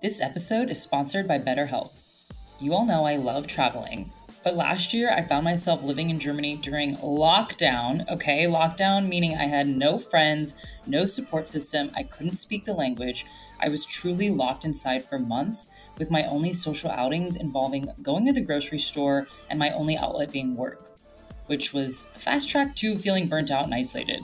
This episode is sponsored by BetterHelp. You all know I love traveling, but last year I found myself living in Germany during lockdown. Okay, lockdown meaning I had no friends, no support system, I couldn't speak the language. I was truly locked inside for months, with my only social outings involving going to the grocery store and my only outlet being work, which was fast track to feeling burnt out and isolated.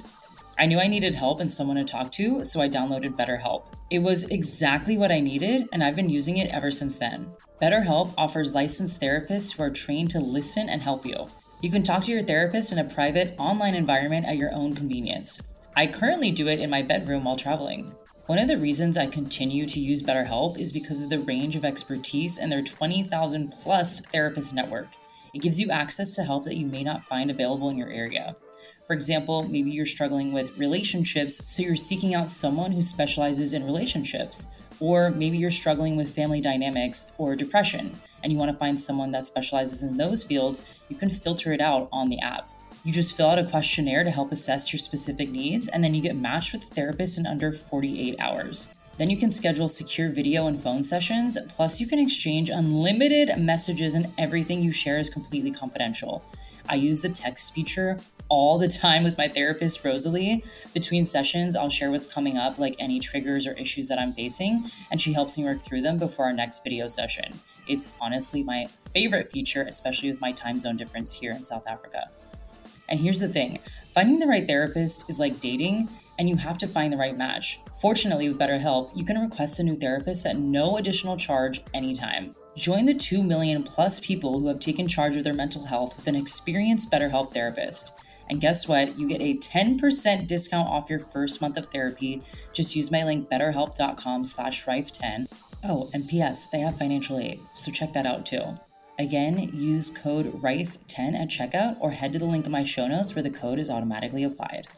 I knew I needed help and someone to talk to, so I downloaded BetterHelp. It was exactly what I needed, and I've been using it ever since then. BetterHelp offers licensed therapists who are trained to listen and help you. You can talk to your therapist in a private, online environment at your own convenience. I currently do it in my bedroom while traveling. One of the reasons I continue to use BetterHelp is because of the range of expertise and their 20,000 plus therapist network. It gives you access to help that you may not find available in your area. For example, maybe you're struggling with relationships, so you're seeking out someone who specializes in relationships. Or maybe you're struggling with family dynamics or depression, and you want to find someone that specializes in those fields, you can filter it out on the app. You just fill out a questionnaire to help assess your specific needs, and then you get matched with a therapist in under 48 hours. Then you can schedule secure video and phone sessions, plus, you can exchange unlimited messages, and everything you share is completely confidential. I use the text feature all the time with my therapist, Rosalie. Between sessions, I'll share what's coming up, like any triggers or issues that I'm facing, and she helps me work through them before our next video session. It's honestly my favorite feature, especially with my time zone difference here in South Africa. And here's the thing finding the right therapist is like dating, and you have to find the right match. Fortunately, with BetterHelp, you can request a new therapist at no additional charge anytime. Join the 2 million plus people who have taken charge of their mental health with an experienced BetterHelp therapist. And guess what? You get a 10% discount off your first month of therapy. Just use my link betterhelp.com slash rife10. Oh, and P.S. They have financial aid, so check that out too. Again, use code RIFE10 at checkout or head to the link in my show notes where the code is automatically applied.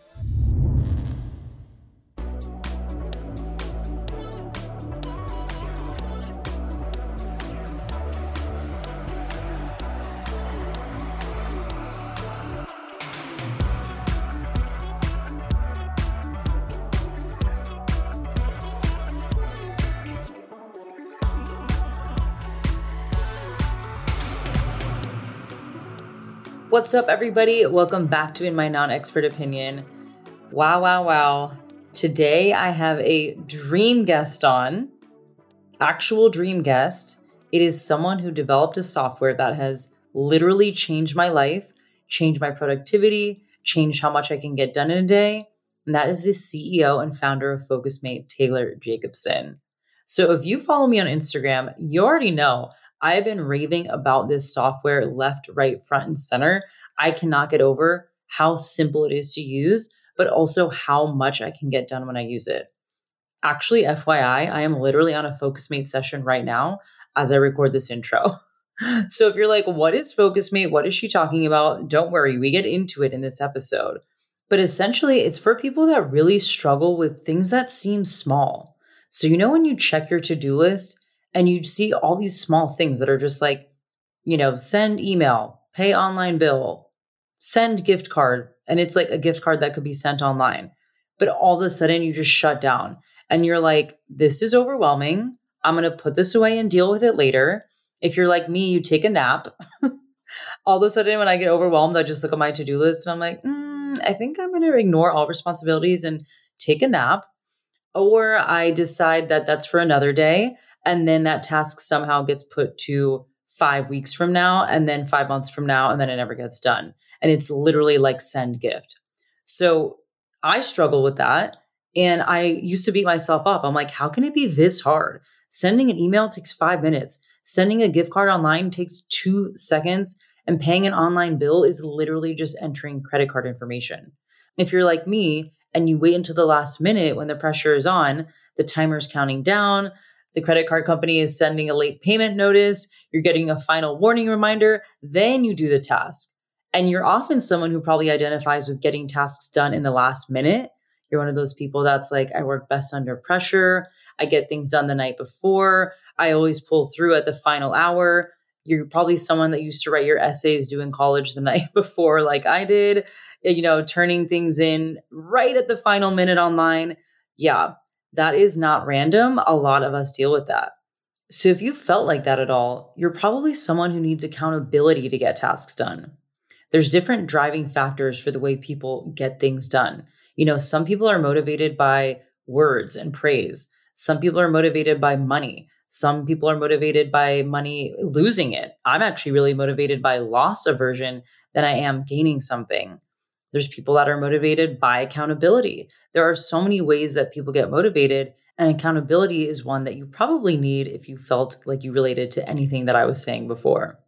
What's up, everybody? Welcome back to In My Non Expert Opinion. Wow, wow, wow. Today I have a dream guest on, actual dream guest. It is someone who developed a software that has literally changed my life, changed my productivity, changed how much I can get done in a day. And that is the CEO and founder of FocusMate, Taylor Jacobson. So if you follow me on Instagram, you already know I've been raving about this software left, right, front, and center. I cannot get over how simple it is to use, but also how much I can get done when I use it. Actually, FYI, I am literally on a FocusMate session right now as I record this intro. so if you're like, what is FocusMate? What is she talking about? Don't worry, we get into it in this episode. But essentially, it's for people that really struggle with things that seem small. So, you know, when you check your to do list and you see all these small things that are just like, you know, send email, pay online bill, send gift card. And it's like a gift card that could be sent online. But all of a sudden you just shut down and you're like, this is overwhelming. I'm going to put this away and deal with it later. If you're like me, you take a nap. all of a sudden, when I get overwhelmed, I just look at my to do list and I'm like, mm, I think I'm going to ignore all responsibilities and take a nap. Or I decide that that's for another day and then that task somehow gets put to five weeks from now and then five months from now and then it never gets done. And it's literally like send gift. So i struggle with that. And i used to beat myself up. I'm like how can it be this hard? Sending an email takes five minutes. Sending a gift card online takes two seconds. And paying an online bill is literally just entering credit card information. If you're like me and you wait until the last minute when the pressure is on the timer's counting down the credit card company is sending a late payment notice, you're getting a final warning reminder, then you do the task. And you're often someone who probably identifies with getting tasks done in the last minute. You're one of those people that's like, I work best under pressure. I get things done the night before. I always pull through at the final hour. You're probably someone that used to write your essays due in college the night before, like I did, you know, turning things in right at the final minute online. Yeah, that is not random. A lot of us deal with that. So if you felt like that at all, you're probably someone who needs accountability to get tasks done. There's different driving factors for the way people get things done. You know, some people are motivated by words and praise. Some people are motivated by money. Some people are motivated by money losing it. I'm actually really motivated by loss aversion than I am gaining something. There's people that are motivated by accountability. There are so many ways that people get motivated, and accountability is one that you probably need if you felt like you related to anything that I was saying before.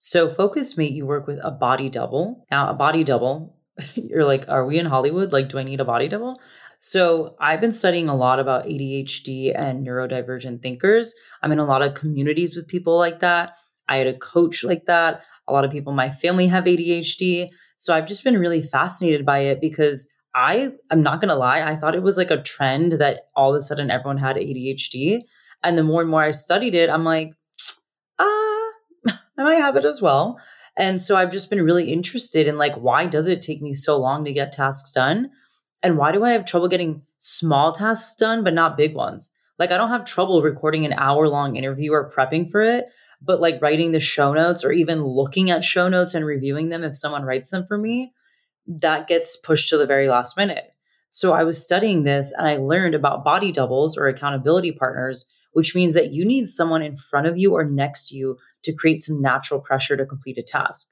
So, Focus Mate, you work with a body double. Now, a body double, you're like, are we in Hollywood? Like, do I need a body double? So, I've been studying a lot about ADHD and neurodivergent thinkers. I'm in a lot of communities with people like that. I had a coach like that. A lot of people in my family have ADHD. So, I've just been really fascinated by it because I I'm not going to lie, I thought it was like a trend that all of a sudden everyone had ADHD. And the more and more I studied it, I'm like, ah, I might have it as well. And so I've just been really interested in like, why does it take me so long to get tasks done? And why do I have trouble getting small tasks done, but not big ones? Like, I don't have trouble recording an hour long interview or prepping for it, but like writing the show notes or even looking at show notes and reviewing them if someone writes them for me, that gets pushed to the very last minute. So I was studying this and I learned about body doubles or accountability partners, which means that you need someone in front of you or next to you to create some natural pressure to complete a task.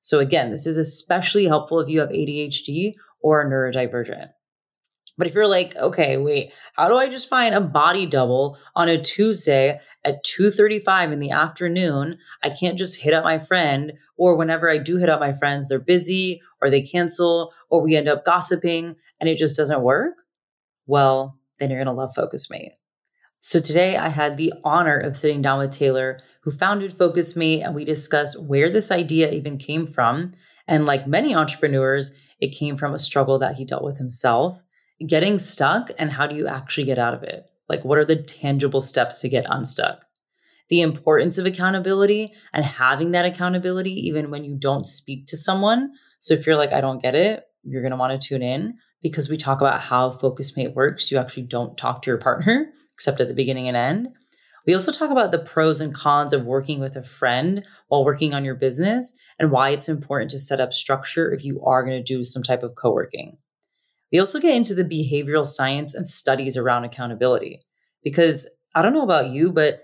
So again, this is especially helpful if you have ADHD or are neurodivergent. But if you're like, okay, wait, how do I just find a body double on a Tuesday at 2:35 in the afternoon? I can't just hit up my friend or whenever I do hit up my friends, they're busy or they cancel or we end up gossiping and it just doesn't work. Well, then you're going to love Focus Mate. So today I had the honor of sitting down with Taylor, who founded Focus Mate, and we discussed where this idea even came from. And like many entrepreneurs, it came from a struggle that he dealt with himself getting stuck and how do you actually get out of it? Like, what are the tangible steps to get unstuck? The importance of accountability and having that accountability, even when you don't speak to someone. So, if you're like, I don't get it, you're going to want to tune in because we talk about how Focus Mate works. You actually don't talk to your partner except at the beginning and end. We also talk about the pros and cons of working with a friend while working on your business and why it's important to set up structure if you are going to do some type of co working. We also get into the behavioral science and studies around accountability because I don't know about you, but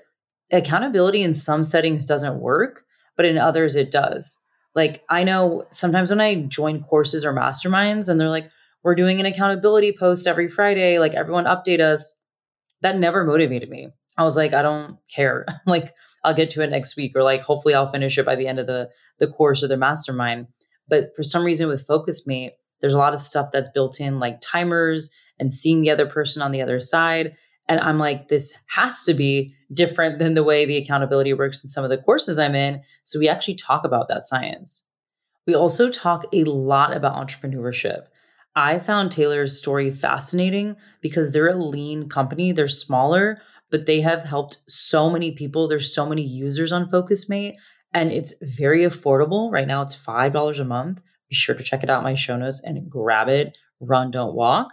accountability in some settings doesn't work, but in others it does. Like I know sometimes when I join courses or masterminds and they're like, we're doing an accountability post every Friday, like everyone update us. That never motivated me. I was like, I don't care. like I'll get to it next week or like hopefully I'll finish it by the end of the the course or the mastermind. But for some reason with Focus Mate, there's a lot of stuff that's built in, like timers and seeing the other person on the other side. And I'm like, this has to be different than the way the accountability works in some of the courses I'm in. So we actually talk about that science. We also talk a lot about entrepreneurship. I found Taylor's story fascinating because they're a lean company, they're smaller, but they have helped so many people. There's so many users on FocusMate, and it's very affordable. Right now, it's $5 a month be sure to check it out my show notes and grab it. Run, don't walk.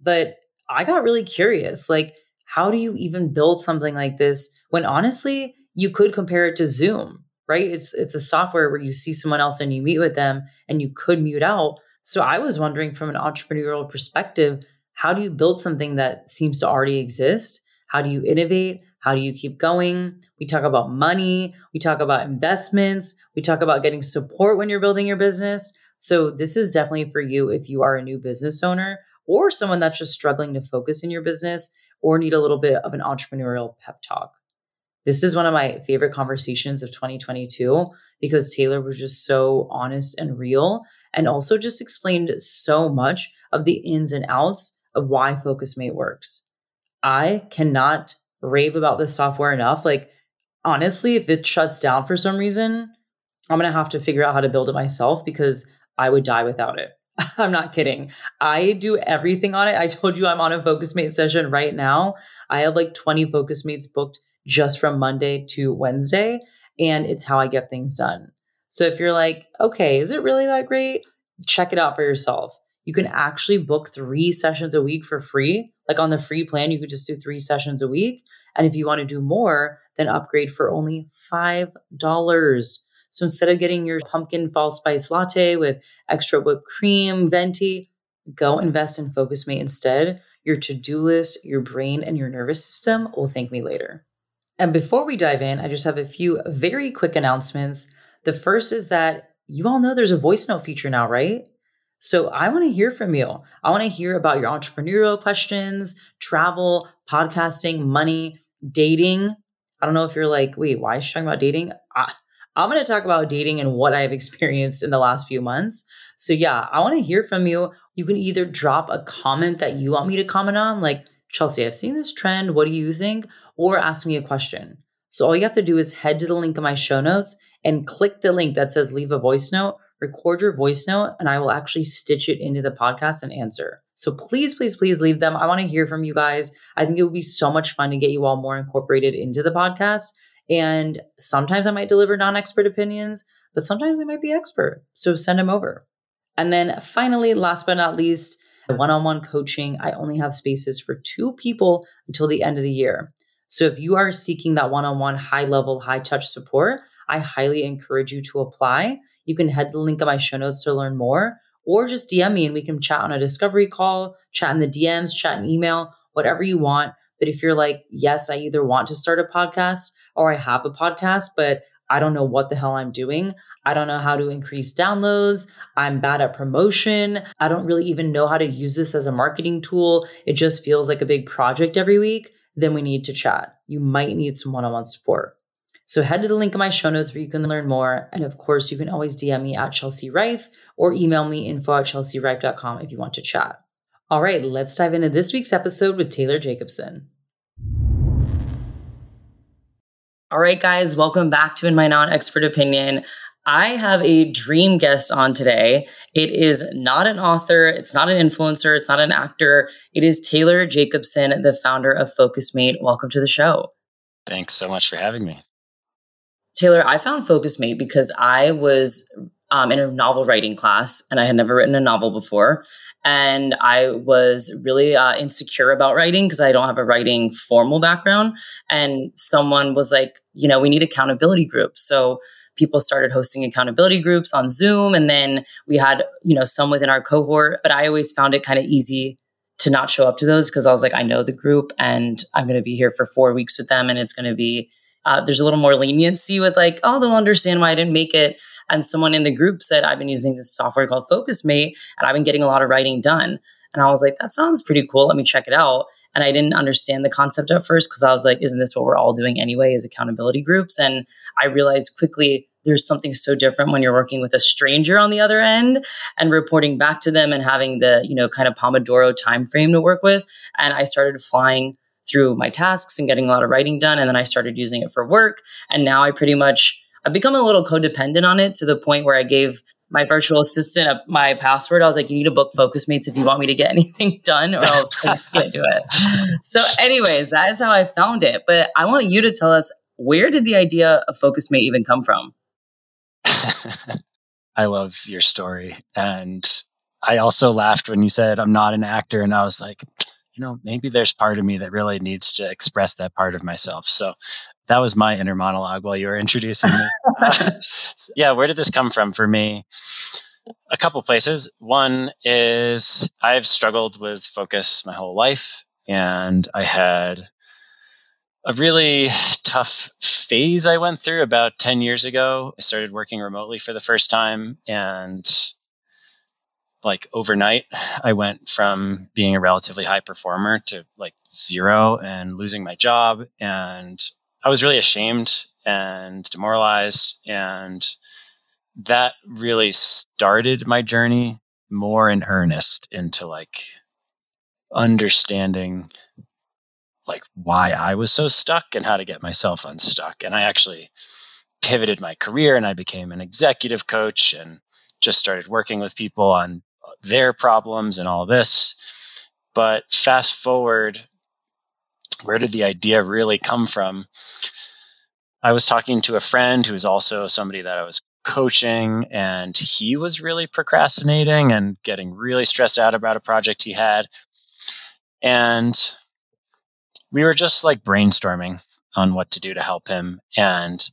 But I got really curious like, how do you even build something like this when honestly, you could compare it to Zoom, right? It's it's a software where you see someone else and you meet with them and you could mute out. So I was wondering from an entrepreneurial perspective, how do you build something that seems to already exist? How do you innovate? How do you keep going? We talk about money, we talk about investments, we talk about getting support when you're building your business. So, this is definitely for you if you are a new business owner or someone that's just struggling to focus in your business or need a little bit of an entrepreneurial pep talk. This is one of my favorite conversations of 2022 because Taylor was just so honest and real and also just explained so much of the ins and outs of why FocusMate works. I cannot rave about this software enough. Like, honestly, if it shuts down for some reason, I'm going to have to figure out how to build it myself because I would die without it. I'm not kidding. I do everything on it. I told you I'm on a focus mate session right now. I have like 20 focus mates booked just from Monday to Wednesday, and it's how I get things done. So if you're like, okay, is it really that great? Check it out for yourself. You can actually book three sessions a week for free. Like on the free plan, you could just do three sessions a week. And if you want to do more, then upgrade for only $5. So instead of getting your pumpkin fall spice latte with extra whipped cream, venti, go invest in Focus Mate instead. Your to do list, your brain, and your nervous system will thank me later. And before we dive in, I just have a few very quick announcements. The first is that you all know there's a voice note feature now, right? So I want to hear from you. I want to hear about your entrepreneurial questions, travel, podcasting, money, dating. I don't know if you're like, wait, why is she talking about dating? I, I'm going to talk about dating and what I've experienced in the last few months. So, yeah, I want to hear from you. You can either drop a comment that you want me to comment on, like, Chelsea, I've seen this trend. What do you think? Or ask me a question. So, all you have to do is head to the link in my show notes and click the link that says leave a voice note, record your voice note, and I will actually stitch it into the podcast and answer. So, please, please, please leave them. I want to hear from you guys. I think it would be so much fun to get you all more incorporated into the podcast. And sometimes I might deliver non expert opinions, but sometimes they might be expert. So, send them over. And then finally, last but not least, one on one coaching. I only have spaces for two people until the end of the year. So if you are seeking that one on one, high level, high touch support, I highly encourage you to apply. You can head to the link in my show notes to learn more, or just DM me and we can chat on a discovery call, chat in the DMs, chat in email, whatever you want. But if you're like, yes, I either want to start a podcast or I have a podcast, but I don't know what the hell I'm doing. I don't know how to increase downloads. I'm bad at promotion. I don't really even know how to use this as a marketing tool. It just feels like a big project every week. Then we need to chat. You might need some one on one support. So head to the link in my show notes where you can learn more. And of course, you can always DM me at Chelsea Rife or email me info at chelsearife.com if you want to chat. All right, let's dive into this week's episode with Taylor Jacobson. All right, guys, welcome back to In My Non Expert Opinion. I have a dream guest on today. It is not an author, it's not an influencer, it's not an actor. It is Taylor Jacobson, the founder of Focus Mate. Welcome to the show. Thanks so much for having me. Taylor, I found Focus Mate because I was um, in a novel writing class and I had never written a novel before. And I was really uh, insecure about writing because I don't have a writing formal background. And someone was like, you know, we need accountability groups. So people started hosting accountability groups on Zoom. And then we had, you know, some within our cohort. But I always found it kind of easy to not show up to those because I was like, I know the group and I'm going to be here for four weeks with them. And it's going to be, uh, there's a little more leniency with like, oh, they'll understand why I didn't make it. And someone in the group said, I've been using this software called Focus Mate and I've been getting a lot of writing done. And I was like, that sounds pretty cool. Let me check it out. And I didn't understand the concept at first because I was like, isn't this what we're all doing anyway as accountability groups? And I realized quickly there's something so different when you're working with a stranger on the other end and reporting back to them and having the, you know, kind of Pomodoro time frame to work with. And I started flying through my tasks and getting a lot of writing done. And then I started using it for work. And now I pretty much I've become a little codependent on it to the point where I gave my virtual assistant my password. I was like, you need to book Focus Mates if you want me to get anything done, or else I just can't do it. So, anyways, that is how I found it. But I want you to tell us where did the idea of Focus Mate even come from? I love your story. And I also laughed when you said I'm not an actor. And I was like, you know, maybe there's part of me that really needs to express that part of myself. So that was my inner monologue while you were introducing me. uh, yeah, where did this come from for me? A couple places. One is I've struggled with focus my whole life, and I had a really tough phase I went through about 10 years ago. I started working remotely for the first time, and like overnight, I went from being a relatively high performer to like zero and losing my job. And I was really ashamed and demoralized. And that really started my journey more in earnest into like understanding like why I was so stuck and how to get myself unstuck. And I actually pivoted my career and I became an executive coach and just started working with people on their problems and all this. But fast forward, where did the idea really come from? I was talking to a friend who was also somebody that I was coaching, and he was really procrastinating and getting really stressed out about a project he had. And we were just like brainstorming on what to do to help him. And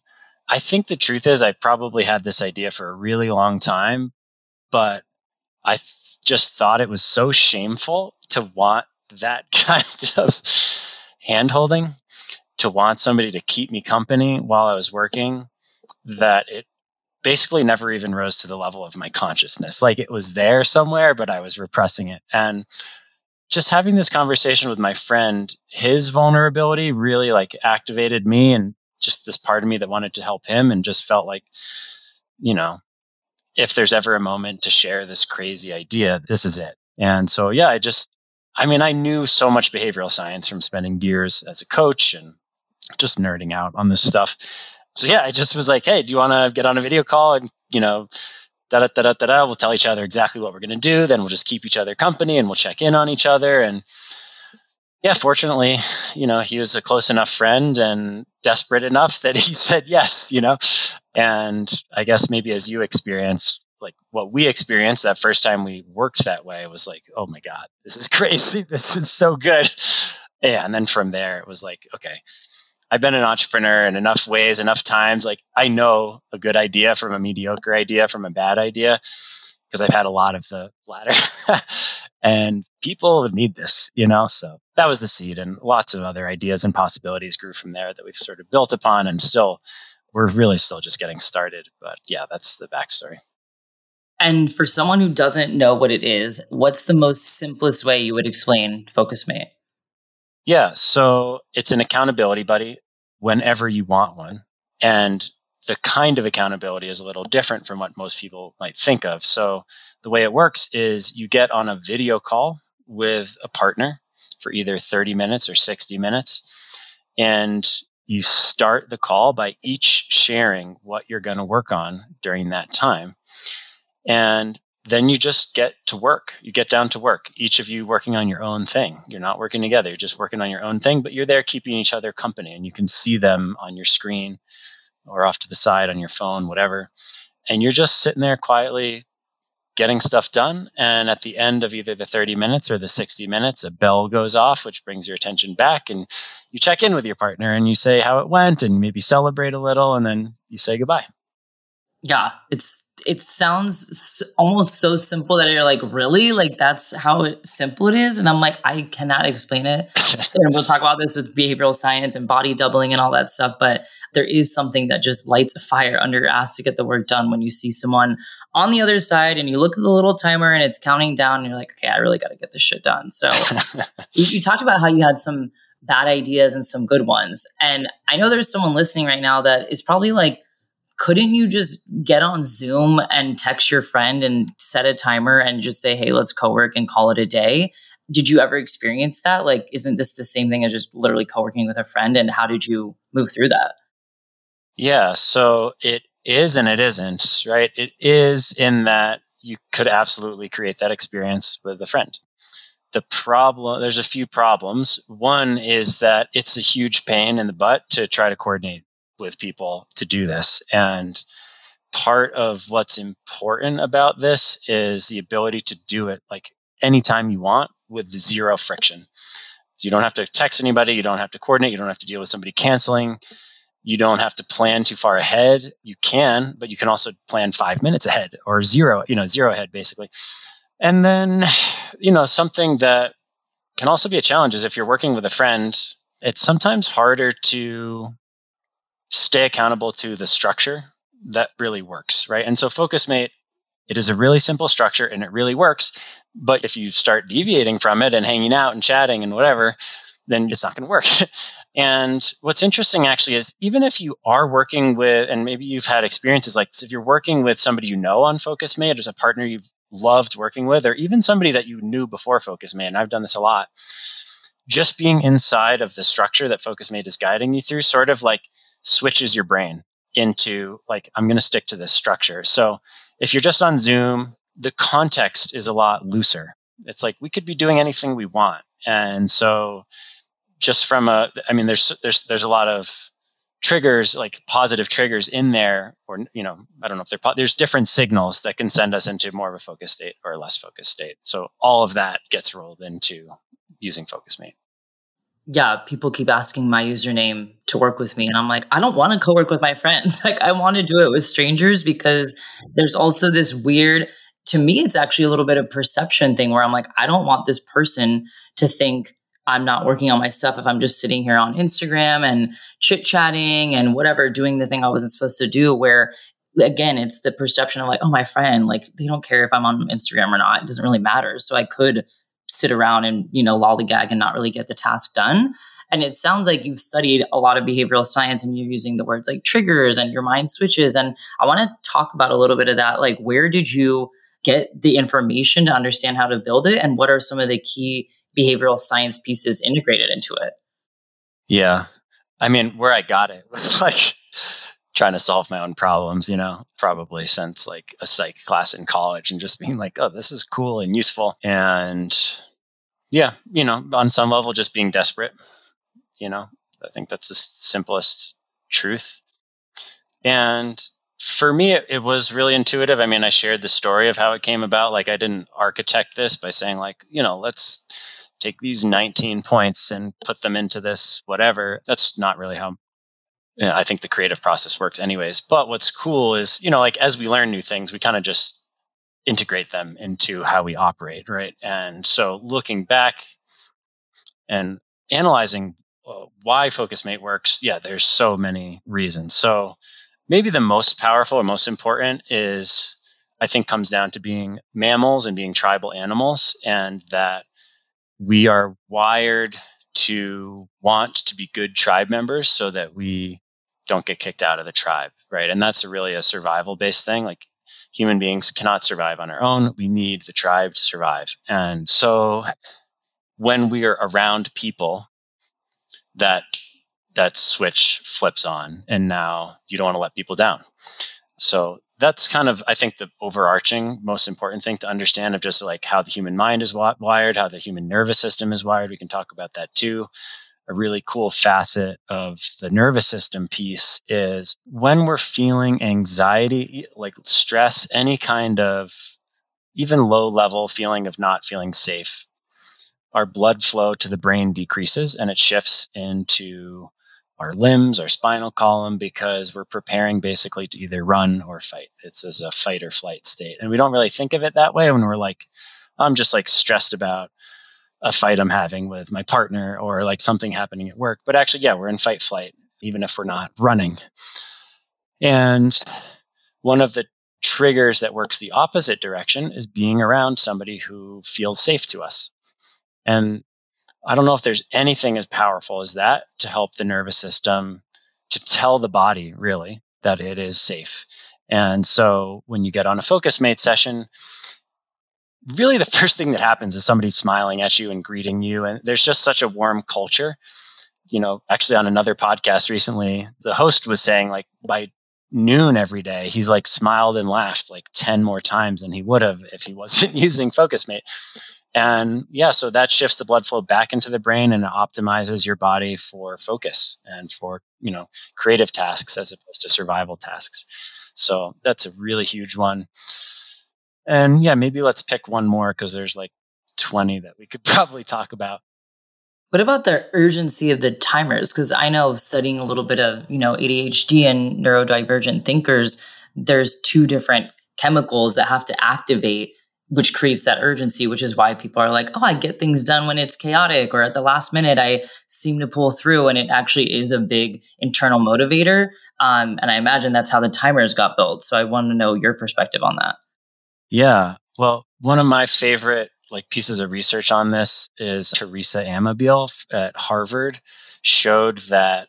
I think the truth is, I probably had this idea for a really long time, but I th- just thought it was so shameful to want that kind of hand holding, to want somebody to keep me company while I was working, that it basically never even rose to the level of my consciousness. Like it was there somewhere, but I was repressing it. And just having this conversation with my friend, his vulnerability really like activated me and just this part of me that wanted to help him and just felt like, you know, if there's ever a moment to share this crazy idea, this is it. And so, yeah, I just, I mean, I knew so much behavioral science from spending years as a coach and just nerding out on this stuff. So, yeah, I just was like, hey, do you want to get on a video call and, you know, da da da da da. We'll tell each other exactly what we're going to do. Then we'll just keep each other company and we'll check in on each other. And yeah, fortunately, you know, he was a close enough friend and desperate enough that he said yes, you know. And I guess maybe as you experience, like what we experienced that first time we worked that way was like, oh my God, this is crazy. This is so good. Yeah. And then from there, it was like, okay, I've been an entrepreneur in enough ways, enough times. Like I know a good idea from a mediocre idea from a bad idea because I've had a lot of the latter. and people need this, you know? So that was the seed. And lots of other ideas and possibilities grew from there that we've sort of built upon and still, we're really still just getting started. But yeah, that's the backstory. And for someone who doesn't know what it is, what's the most simplest way you would explain FocusMate? Yeah. So it's an accountability buddy whenever you want one. And the kind of accountability is a little different from what most people might think of. So the way it works is you get on a video call with a partner for either 30 minutes or 60 minutes. And you start the call by each sharing what you're going to work on during that time. And then you just get to work. You get down to work, each of you working on your own thing. You're not working together, you're just working on your own thing, but you're there keeping each other company and you can see them on your screen or off to the side on your phone, whatever. And you're just sitting there quietly getting stuff done. And at the end of either the 30 minutes or the 60 minutes, a bell goes off, which brings your attention back. And you check in with your partner and you say how it went and maybe celebrate a little. And then you say goodbye. Yeah, it's it sounds almost so simple that you're like, really? Like that's how it, simple it is? And I'm like, I cannot explain it. and we'll talk about this with behavioral science and body doubling and all that stuff. But there is something that just lights a fire under your ass to get the work done when you see someone on the other side and you look at the little timer and it's counting down and you're like, okay, I really got to get this shit done. So you, you talked about how you had some bad ideas and some good ones. And I know there's someone listening right now that is probably like, couldn't you just get on Zoom and text your friend and set a timer and just say, hey, let's co work and call it a day? Did you ever experience that? Like, isn't this the same thing as just literally co working with a friend? And how did you move through that? Yeah, so it is and it isn't, right? It is in that you could absolutely create that experience with a friend. The problem, there's a few problems. One is that it's a huge pain in the butt to try to coordinate with people to do this. And part of what's important about this is the ability to do it like anytime you want with zero friction. So you don't have to text anybody, you don't have to coordinate, you don't have to deal with somebody canceling. You don't have to plan too far ahead. You can, but you can also plan five minutes ahead or zero, you know, zero ahead basically. And then, you know, something that can also be a challenge is if you're working with a friend, it's sometimes harder to stay accountable to the structure that really works, right? And so FocusMate, it is a really simple structure and it really works. But if you start deviating from it and hanging out and chatting and whatever, then it's not going to work. and what's interesting actually is even if you are working with, and maybe you've had experiences like this, if you're working with somebody you know on FocusMate as a partner you've loved working with, or even somebody that you knew before FocusMate, and I've done this a lot, just being inside of the structure that Focus FocusMate is guiding you through sort of like switches your brain into like, I'm going to stick to this structure. So if you're just on Zoom, the context is a lot looser. It's like we could be doing anything we want. And so just from a, I mean, there's, there's, there's a lot of triggers, like positive triggers in there, or, you know, I don't know if they're, po- there's different signals that can send us into more of a focused state or a less focused state. So all of that gets rolled into using FocusMate. yeah, people keep asking my username to work with me. And I'm like, I don't want to co work with my friends. Like, I want to do it with strangers because there's also this weird, to me, it's actually a little bit of perception thing where I'm like, I don't want this person to think I'm not working on my stuff if I'm just sitting here on Instagram and chit chatting and whatever, doing the thing I wasn't supposed to do. Where again, it's the perception of like, oh, my friend, like they don't care if I'm on Instagram or not. It doesn't really matter. So I could sit around and, you know, lollygag and not really get the task done. And it sounds like you've studied a lot of behavioral science and you're using the words like triggers and your mind switches. And I want to talk about a little bit of that. Like, where did you get the information to understand how to build it? And what are some of the key behavioral science pieces integrated into it? Yeah. I mean, where I got it was like trying to solve my own problems, you know, probably since like a psych class in college and just being like, oh, this is cool and useful. And yeah, you know, on some level, just being desperate, you know, I think that's the simplest truth. And for me, it, it, was really intuitive. I mean, I shared the story of how it came about. Like, I didn't architect this by saying, like, you know, let's take these 19 points and put them into this whatever. That's not really how I think the creative process works anyways. But what's cool is, you know, like as we learn new things, we kind of just integrate them into how we operate, right? And so looking back and analyzing uh, why FocusMate works, yeah, there's so many reasons. So maybe the most powerful or most important is I think comes down to being mammals and being tribal animals and that we are wired to want to be good tribe members so that we don't get kicked out of the tribe, right? And that's really a survival based thing. Like human beings cannot survive on our own. We need the tribe to survive. And so when we are around people that that switch flips on and now you don't want to let people down. So that's kind of i think the overarching most important thing to understand of just like how the human mind is wired how the human nervous system is wired we can talk about that too a really cool facet of the nervous system piece is when we're feeling anxiety like stress any kind of even low level feeling of not feeling safe our blood flow to the brain decreases and it shifts into our limbs, our spinal column, because we're preparing basically to either run or fight. It's as a fight or flight state. And we don't really think of it that way when we're like, I'm just like stressed about a fight I'm having with my partner or like something happening at work. But actually, yeah, we're in fight flight, even if we're not running. And one of the triggers that works the opposite direction is being around somebody who feels safe to us. And I don't know if there's anything as powerful as that to help the nervous system to tell the body really that it is safe. And so when you get on a FocusMate session, really the first thing that happens is somebody smiling at you and greeting you. And there's just such a warm culture. You know, actually on another podcast recently, the host was saying like by noon every day, he's like smiled and laughed like 10 more times than he would have if he wasn't using FocusMate. And yeah, so that shifts the blood flow back into the brain and optimizes your body for focus and for, you know, creative tasks as opposed to survival tasks. So that's a really huge one. And yeah, maybe let's pick one more because there's like 20 that we could probably talk about. What about the urgency of the timers? Because I know studying a little bit of, you know, ADHD and neurodivergent thinkers, there's two different chemicals that have to activate which creates that urgency, which is why people are like, oh, I get things done when it's chaotic or at the last minute, I seem to pull through. And it actually is a big internal motivator. Um, and I imagine that's how the timers got built. So I want to know your perspective on that. Yeah. Well, one of my favorite like pieces of research on this is Teresa Amabile at Harvard showed that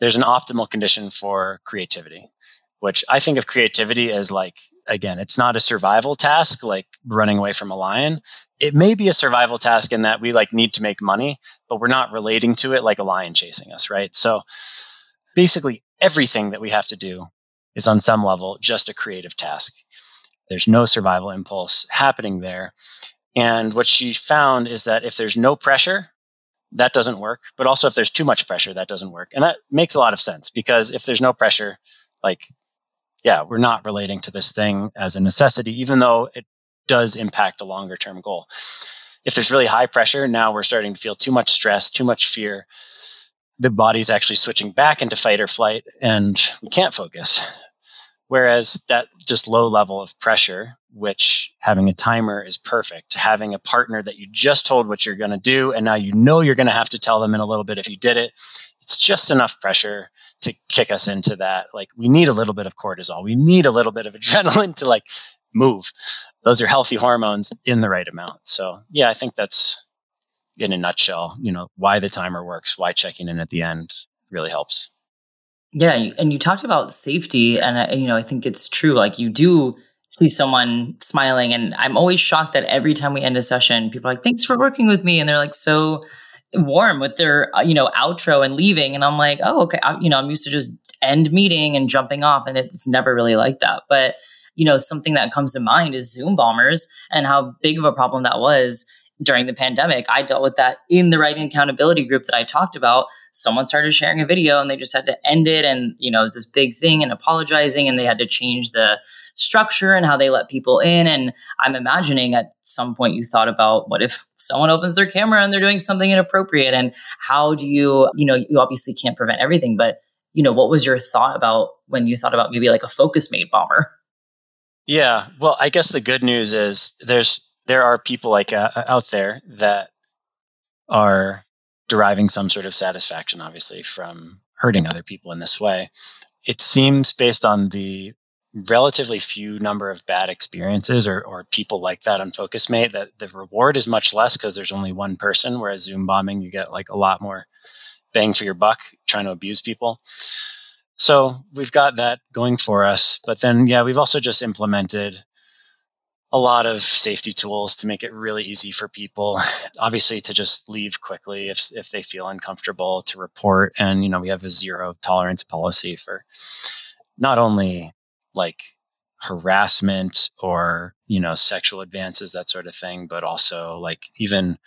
there's an optimal condition for creativity, which I think of creativity as like again, it's not a survival task like running away from a lion. It may be a survival task in that we like need to make money, but we're not relating to it like a lion chasing us, right? So basically everything that we have to do is on some level just a creative task. There's no survival impulse happening there. And what she found is that if there's no pressure, that doesn't work. But also if there's too much pressure, that doesn't work. And that makes a lot of sense because if there's no pressure, like yeah, we're not relating to this thing as a necessity, even though it does impact a longer term goal. if there's really high pressure, now we're starting to feel too much stress, too much fear. The body's actually switching back into fight or flight and we can't focus. Whereas that just low level of pressure, which having a timer is perfect. Having a partner that you just told what you're going to do, and now you know you're going to have to tell them in a little bit if you did it. It's just enough pressure to kick us into that. Like we need a little bit of cortisol. We need a little bit of adrenaline to like move. Those are healthy hormones in the right amount. So yeah, I think that's in a nutshell, you know, why the timer works, why checking in at the end really helps. Yeah, and you talked about safety, and I, you know, I think it's true. Like you do see someone smiling, and I'm always shocked that every time we end a session, people are like, "Thanks for working with me," and they're like so warm with their uh, you know outro and leaving, and I'm like, "Oh, okay." I, you know, I'm used to just end meeting and jumping off, and it's never really like that. But you know, something that comes to mind is Zoom bombers and how big of a problem that was during the pandemic. I dealt with that in the writing accountability group that I talked about. Someone started sharing a video and they just had to end it. And, you know, it was this big thing and apologizing and they had to change the structure and how they let people in. And I'm imagining at some point you thought about what if someone opens their camera and they're doing something inappropriate and how do you, you know, you obviously can't prevent everything, but you know, what was your thought about when you thought about maybe like a Focusmate bomber? Yeah, well, I guess the good news is there's there are people like uh, uh, out there that are deriving some sort of satisfaction, obviously, from hurting other people in this way. It seems based on the relatively few number of bad experiences or, or people like that on Focusmate that the reward is much less because there's only one person, whereas Zoom bombing, you get like a lot more bang for your buck trying to abuse people. So we've got that going for us. But then, yeah, we've also just implemented a lot of safety tools to make it really easy for people obviously to just leave quickly if, if they feel uncomfortable to report and you know we have a zero tolerance policy for not only like harassment or you know sexual advances that sort of thing but also like even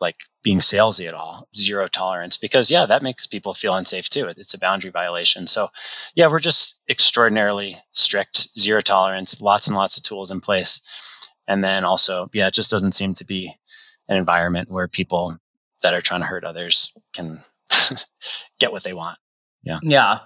like being salesy at all zero tolerance because yeah that makes people feel unsafe too. It's a boundary violation. So yeah we're just extraordinarily strict zero tolerance lots and lots of tools in place. And then also yeah it just doesn't seem to be an environment where people that are trying to hurt others can get what they want. Yeah. Yeah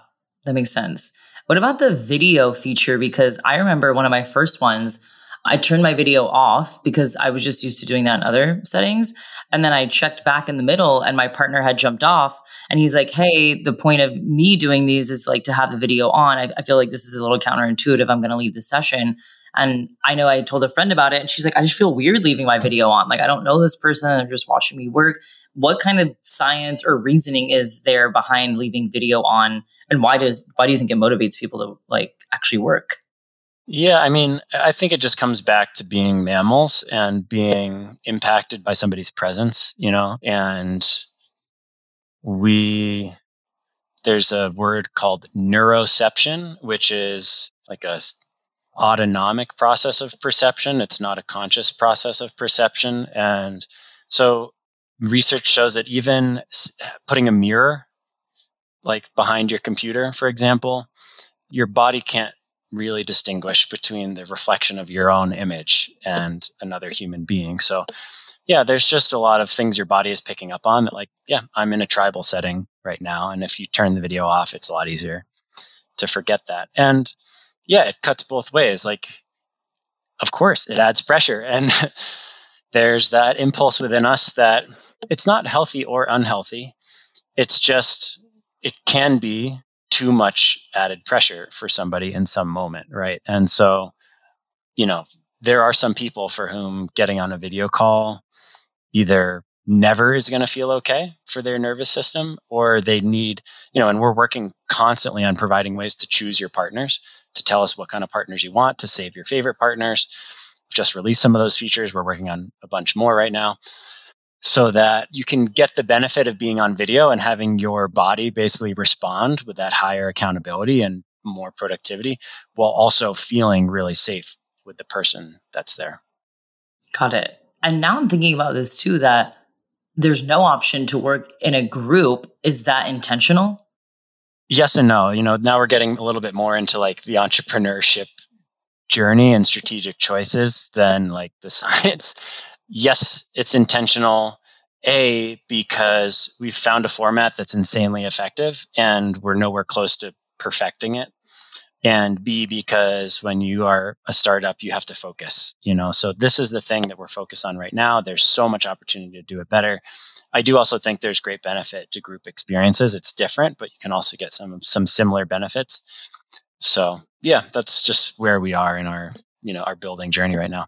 that makes sense what about the video feature because i remember one of my first ones I turned my video off because I was just used to doing that in other settings. And then I checked back in the middle and my partner had jumped off and he's like, Hey, the point of me doing these is like to have the video on. I, I feel like this is a little counterintuitive. I'm going to leave the session. And I know I told a friend about it and she's like, I just feel weird leaving my video on. Like, I don't know this person. They're just watching me work. What kind of science or reasoning is there behind leaving video on? And why does, why do you think it motivates people to like actually work? Yeah, I mean, I think it just comes back to being mammals and being impacted by somebody's presence, you know, and we, there's a word called neuroception, which is like a autonomic process of perception. It's not a conscious process of perception. And so research shows that even putting a mirror like behind your computer, for example, your body can't really distinguish between the reflection of your own image and another human being. So, yeah, there's just a lot of things your body is picking up on that, like, yeah, I'm in a tribal setting right now. And if you turn the video off, it's a lot easier to forget that. And yeah, it cuts both ways. Like, of course, it adds pressure. And there's that impulse within us that it's not healthy or unhealthy. It's just, it can be too much added pressure for somebody in some moment, right? And so, you know, there are some people for whom getting on a video call either never is going to feel okay for their nervous system or they need, you know, and we're working constantly on providing ways to choose your partners, to tell us what kind of partners you want, to save your favorite partners. just released some of those features. We're working on a bunch more right now so that you can get the benefit of being on video and having your body basically respond with that higher accountability and more productivity while also feeling really safe with the person that's there. Got it. And now I'm thinking about this too that there's no option to work in a group. Is that intentional? Yes and no. You know, now we're getting a little bit more into like the entrepreneurship journey and strategic choices than like the science yes, it's intentional. A, because we've found a format that's insanely effective and we're nowhere close to perfecting it. And B, because when you are a startup, you have to focus, you know. So this is the thing that we're focused on right now. There's so much opportunity to do it better. I do also think there's great benefit to group experiences. It's different, but you can also get some some similar benefits. So yeah, that's just where we are in our, you know, our building journey right now.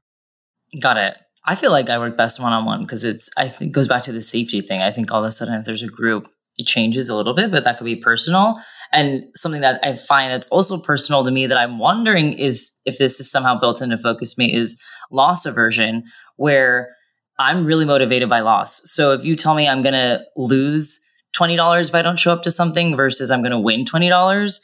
Got it. I feel like I work best one on one because it's I think goes back to the safety thing. I think all of a sudden if there's a group, it changes a little bit, but that could be personal. And something that I find that's also personal to me that I'm wondering is if this is somehow built into Focusmate is loss aversion, where I'm really motivated by loss. So if you tell me I'm gonna lose $20 if I don't show up to something versus I'm gonna win $20,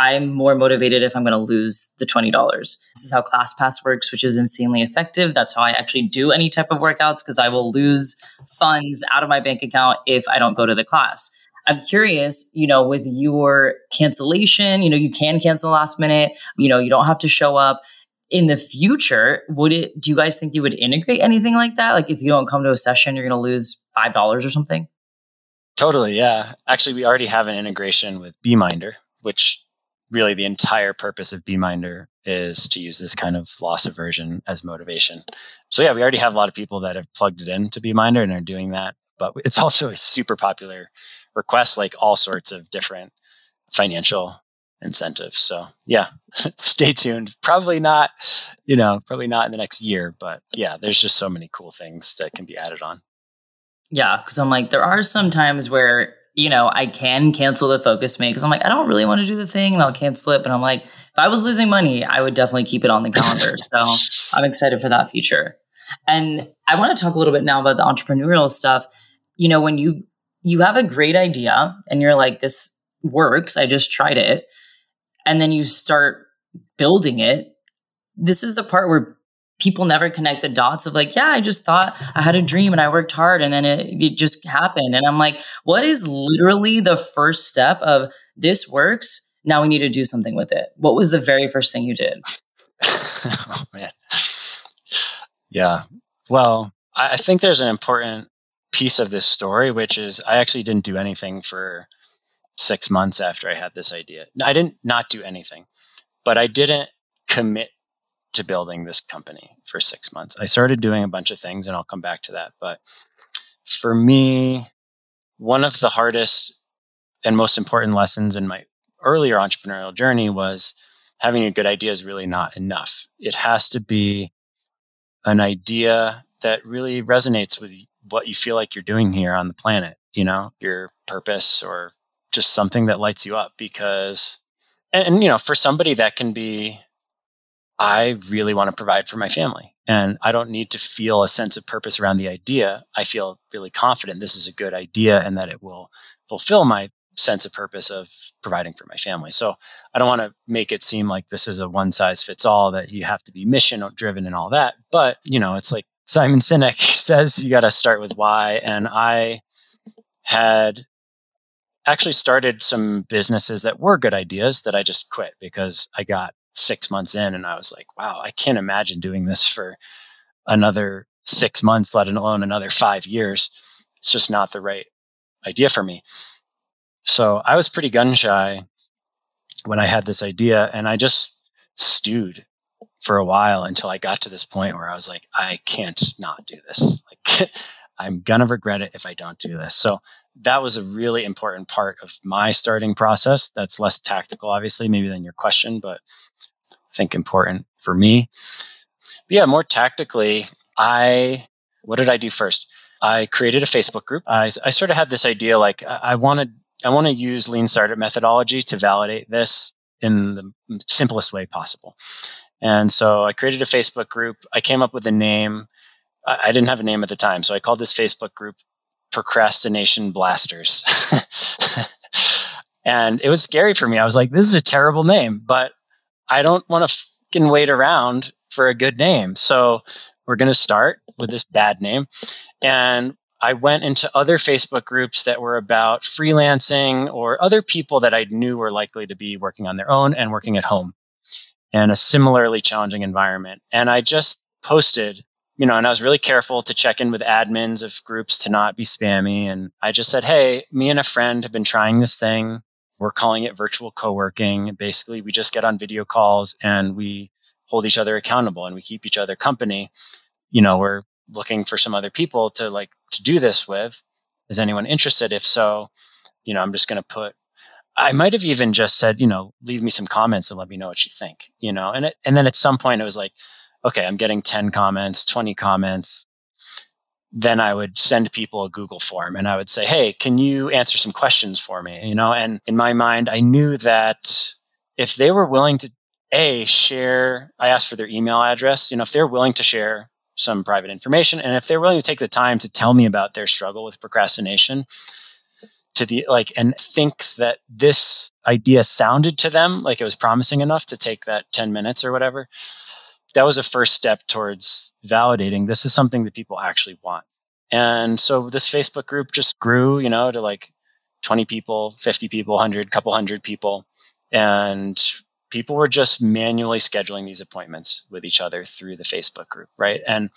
I'm more motivated if I'm going to lose the $20. This is how ClassPass works, which is insanely effective. That's how I actually do any type of workouts because I will lose funds out of my bank account if I don't go to the class. I'm curious, you know, with your cancellation, you know, you can cancel last minute, you know, you don't have to show up. In the future, would it, do you guys think you would integrate anything like that? Like if you don't come to a session, you're going to lose $5 or something? Totally. Yeah. Actually, we already have an integration with Beeminder, which really the entire purpose of Beeminder is to use this kind of loss aversion as motivation. So yeah, we already have a lot of people that have plugged it in into Beeminder and are doing that. But it's also a super popular request, like all sorts of different financial incentives. So yeah, stay tuned. Probably not, you know, probably not in the next year, but yeah, there's just so many cool things that can be added on. Yeah, because I'm like, there are some times where you know, I can cancel the Focusmate because I'm like, I don't really want to do the thing and I'll cancel it. But I'm like, if I was losing money, I would definitely keep it on the calendar. so I'm excited for that future. And I want to talk a little bit now about the entrepreneurial stuff. You know, when you you have a great idea and you're like, this works, I just tried it, and then you start building it. This is the part where people never connect the dots of like, yeah, I just thought I had a dream and I worked hard and then it, it just happened. And I'm like, what is literally the first step of this works? Now we need to do something with it. What was the very first thing you did? oh, man. Yeah. Well, I think there's an important piece of this story, which is I actually didn't do anything for six months after I had this idea. I didn't not do anything, but I didn't commit to building this company for six months. I started doing a bunch of things, and I'll come back to that. But for me, one of the hardest and most important lessons in my earlier entrepreneurial journey was having a good idea is really not enough. It has to be an idea that really resonates with what you feel like you're doing here on the planet, you know, your purpose or just something that lights you up because and, and you know, for somebody that can be I really want to provide for my family. And I don't need to feel a sense of purpose around the idea. I feel really confident this is a good idea and that it will fulfill my sense of purpose of providing for my family. So I don't want to make it seem like this is a one size fits all that you have to be mission driven and all that. But, you know, it's like Simon Sinek says you got to start with why. And I had actually started some businesses that were good ideas that I just quit because I got six months in and I was like, wow, I can't imagine doing this for another six months, let alone another five years. It's just not the right idea for me. So I was pretty gun shy when I had this idea and I just stewed for a while until I got to this point where I was like, I can't not do this. Like, I'm going to regret it if I don't do this. So that was a really important part of my starting process. That's less tactical, obviously, maybe than your question, but I think important for me. But yeah, more tactically, I, what did I do first? I created a Facebook group. I, I sort of had this idea like I, I wanted, I want to use lean startup methodology to validate this in the simplest way possible. And so I created a Facebook group. I came up with a name. I didn't have a name at the time, so I called this Facebook group Procrastination Blasters. and it was scary for me. I was like, this is a terrible name, but I don't want to wait around for a good name. So we're going to start with this bad name. And I went into other Facebook groups that were about freelancing or other people that I knew were likely to be working on their own and working at home in a similarly challenging environment. And I just posted you know, and I was really careful to check in with admins of groups to not be spammy. And I just said, Hey, me and a friend have been trying this thing. We're calling it virtual co working. Basically, we just get on video calls and we hold each other accountable and we keep each other company. You know, we're looking for some other people to like to do this with. Is anyone interested? If so, you know, I'm just going to put I might have even just said, you know, leave me some comments and let me know what you think, you know. And it, and then at some point it was like, okay, I'm getting 10 comments, 20 comments. Then I would send people a Google form and I would say, hey, can you answer some questions for me? You know, and in my mind, I knew that if they were willing to, A, share, I asked for their email address, you know, if they're willing to share some private information and if they're willing to take the time to tell me about their struggle with procrastination, to the like and think that this idea sounded to them like it was promising enough to take that 10 minutes or whatever that was a first step towards validating this is something that people actually want. And so this Facebook group just grew, you know, to like 20 people, 50 people, 100, couple hundred people. And people were just manually scheduling these appointments with each other through the Facebook group, right? And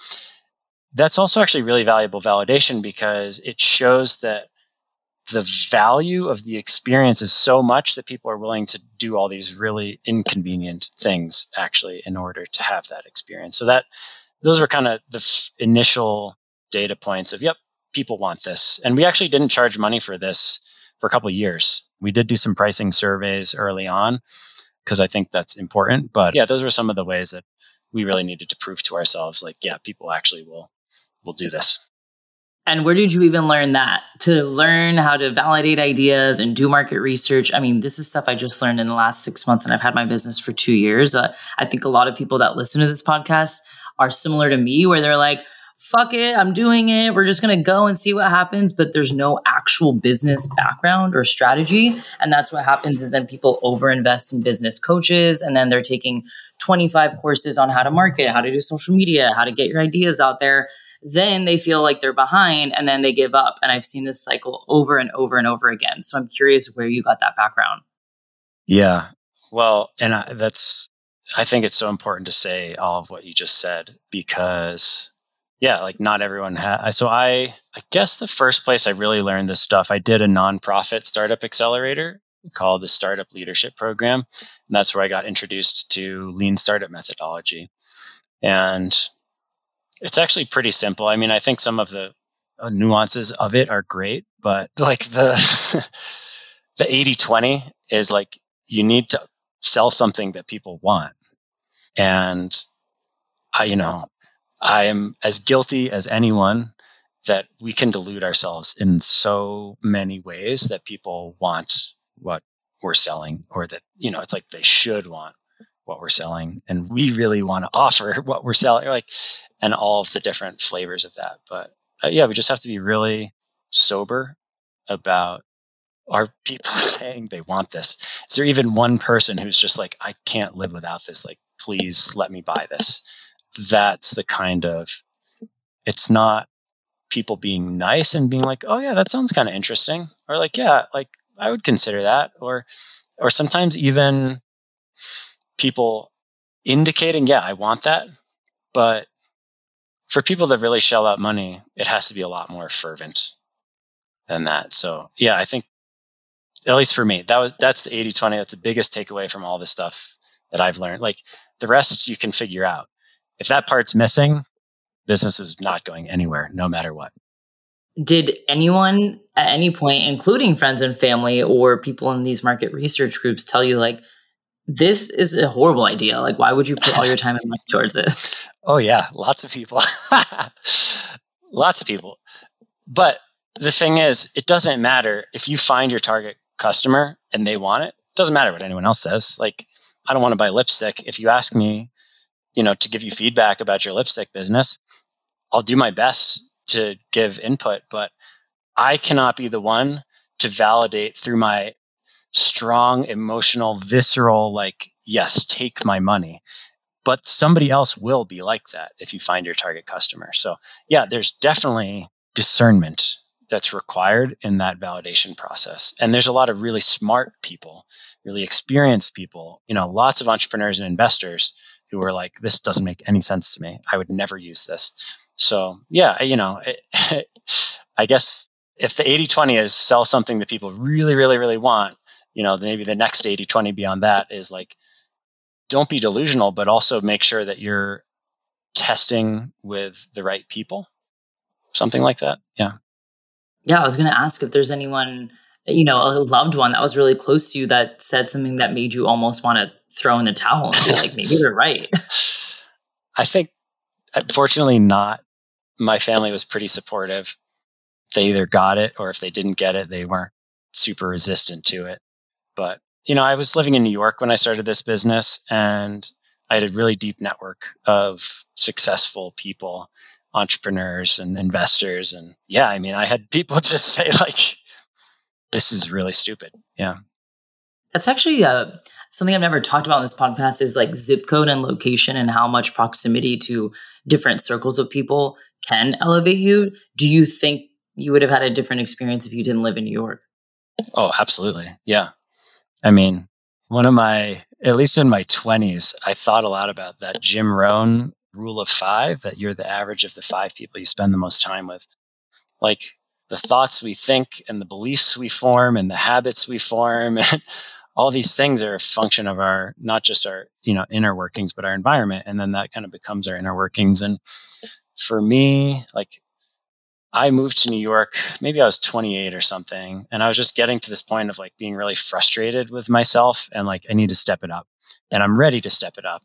that's also actually really valuable validation because it shows that the value of the experience is so much that people are willing to do all these really inconvenient things actually in order to have that experience. So that those were kind of the f- initial data points of yep, people want this. And we actually didn't charge money for this for a couple years. We did do some pricing surveys early on because I think that's important, but yeah, those were some of the ways that we really needed to prove to ourselves like yeah, people actually will will do this. And where did you even learn that? To learn how to validate ideas and do market research. I mean, this is stuff I just learned in the last six months, and I've had my business for two years. Uh, I think a lot of people that listen to this podcast are similar to me, where they're like, fuck it, I'm doing it. We're just going to go and see what happens. But there's no actual business background or strategy. And that's what happens is then people overinvest in business coaches and then they're taking 25 courses on how to market, how to do social media, how to get your ideas out there then they feel like they're behind and then they give up. And I've seen this cycle over and over and over again. So I'm curious where you got that background. Yeah. Well, and I, mm-hmm. that's, I think it's so important to say all of what you just said because, yeah, like not everyone has. So I, I guess the first place I really learned this stuff, I did a nonprofit startup accelerator called the Startup Leadership Program. And that's where I got introduced to lean startup methodology. And it's actually pretty simple. I mean, I think some of the uh, nuances of it are great, but like the the 80-20 is like you need to sell something that people want. And I, you know, I am as guilty as anyone that we can delude ourselves in so many ways that people want what we're selling or that, you know, it's like they should want what we're selling and we really want to offer what we're selling like and all of the different flavors of that but uh, yeah we just have to be really sober about are people saying they want this is there even one person who's just like i can't live without this like please let me buy this that's the kind of it's not people being nice and being like oh yeah that sounds kind of interesting or like yeah like i would consider that or or sometimes even people indicating, yeah, I want that. But for people that really shell out money, it has to be a lot more fervent than that. So yeah, I think at least for me, that was that's the 80-20. That's the biggest takeaway from all this stuff that I've learned. Like the rest you can figure out. If that part's missing, business is not going anywhere, no matter what. Did anyone at any point, including friends and family or people in these market research groups, tell you like, this is a horrible idea. Like, why would you put all your time and money towards this? Oh, yeah. Lots of people. lots of people. But the thing is, it doesn't matter if you find your target customer and they want it. It doesn't matter what anyone else says. Like, I don't want to buy lipstick. If you ask me, you know, to give you feedback about your lipstick business, I'll do my best to give input, but I cannot be the one to validate through my strong, emotional, visceral, like, yes, take my money. But somebody else will be like that if you find your target customer. So, yeah, there's definitely discernment that's required in that validation process. And there's a lot of really smart people, really experienced people, you know, lots of entrepreneurs and investors who are like, this doesn't make any sense to me. I would never use this. So, yeah, you know, it, I guess if the 80 20 is sell something that people really, really, really want, you know, maybe the next 80 20 beyond that is like, don't be delusional, but also make sure that you're testing with the right people. Something like that. Yeah. Yeah. I was going to ask if there's anyone, you know, a loved one that was really close to you that said something that made you almost want to throw in the towel and be like, maybe they're right. I think, uh, fortunately, not. My family was pretty supportive. They either got it or if they didn't get it, they weren't super resistant to it. But, you know, I was living in New York when I started this business and I had a really deep network of successful people, entrepreneurs and investors. And yeah, I mean, I had people just say, like, this is really stupid. Yeah. That's actually uh, something I've never talked about in this podcast is like zip code and location and how much proximity to different circles of people can elevate you. Do you think you would have had a different experience if you didn't live in New York? Oh, absolutely. Yeah. I mean, one of my, at least in my 20s, I thought a lot about that Jim Rohn rule of five that you're the average of the five people you spend the most time with. Like the thoughts we think and the beliefs we form and the habits we form and all these things are a function of our not just our you know inner workings but our environment and then that kind of becomes our inner workings and for me like I moved to New York, maybe I was 28 or something. And I was just getting to this point of like being really frustrated with myself and like, I need to step it up and I'm ready to step it up.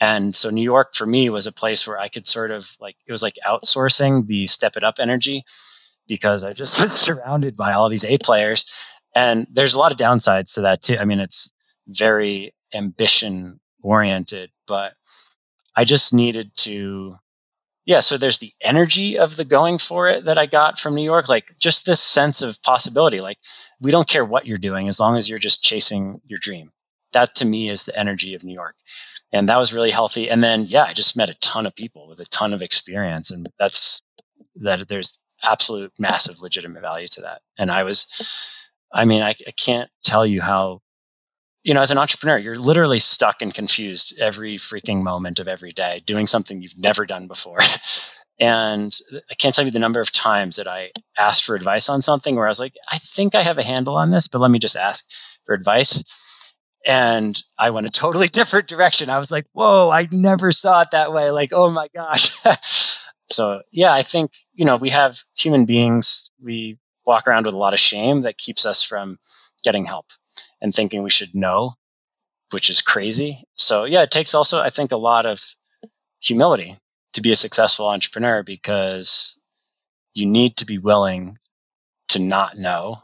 And so New York for me was a place where I could sort of like, it was like outsourcing the step it up energy because I just was surrounded by all these A players. And there's a lot of downsides to that too. I mean, it's very ambition oriented, but I just needed to yeah, so there's the energy of the going for it that I got from New York, like just this sense of possibility. Like we don't care what you're doing as long as you're just chasing your dream. That to me is the energy of New York. And that was really healthy. And then yeah, I just met a ton of people with a ton of experience and that's that there's absolute massive legitimate value to that. And I was I mean, I, I can't tell you how you know, as an entrepreneur, you're literally stuck and confused every freaking moment of every day doing something you've never done before. and I can't tell you the number of times that I asked for advice on something where I was like, I think I have a handle on this, but let me just ask for advice. And I went a totally different direction. I was like, whoa, I never saw it that way. Like, oh my gosh. so, yeah, I think, you know, we have human beings, we walk around with a lot of shame that keeps us from getting help and thinking we should know, which is crazy. So yeah, it takes also, I think, a lot of humility to be a successful entrepreneur because you need to be willing to not know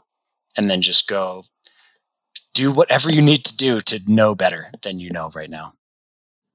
and then just go do whatever you need to do to know better than you know right now.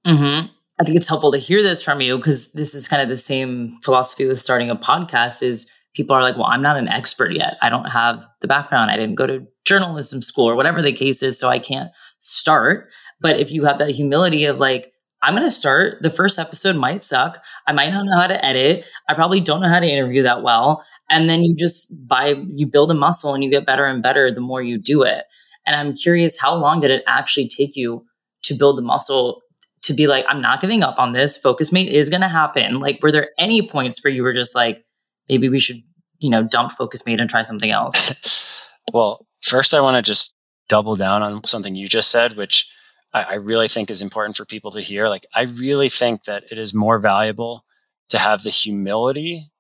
Mm-hmm. I think it's helpful to hear this from you because this is kind of the same philosophy with starting a podcast is people are like, well, I'm not an expert yet. I don't have the background. I didn't go to journalism school or whatever the case is. So I can't start. But if you have that humility of like, I'm going to start, the first episode might suck. I might not know how to edit. I probably don't know how to interview that well. And then you just buy, you build a muscle and you get better and better the more you do it. And I'm curious, how long did it actually take you to build the muscle to be like, I'm not giving up on this. Focusmate is going to happen. Like, were there any points where you were just like, maybe we should, you know, dump Focusmate and try something else? well, first, I want to just double down on something you just said, which I, I really think is important for people to hear. Like, I really think that it is more valuable to have the humility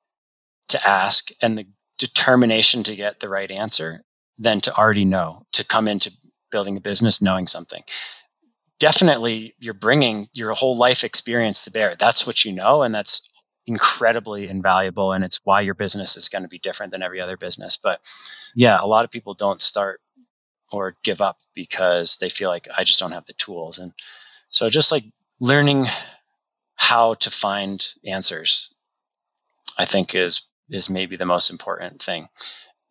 to ask and the determination to get the right answer than to already know, to come into building a business knowing something. Definitely, you're bringing your whole life experience to bear. That's what you know, and that's incredibly invaluable and it's why your business is going to be different than every other business but yeah a lot of people don't start or give up because they feel like i just don't have the tools and so just like learning how to find answers i think is is maybe the most important thing.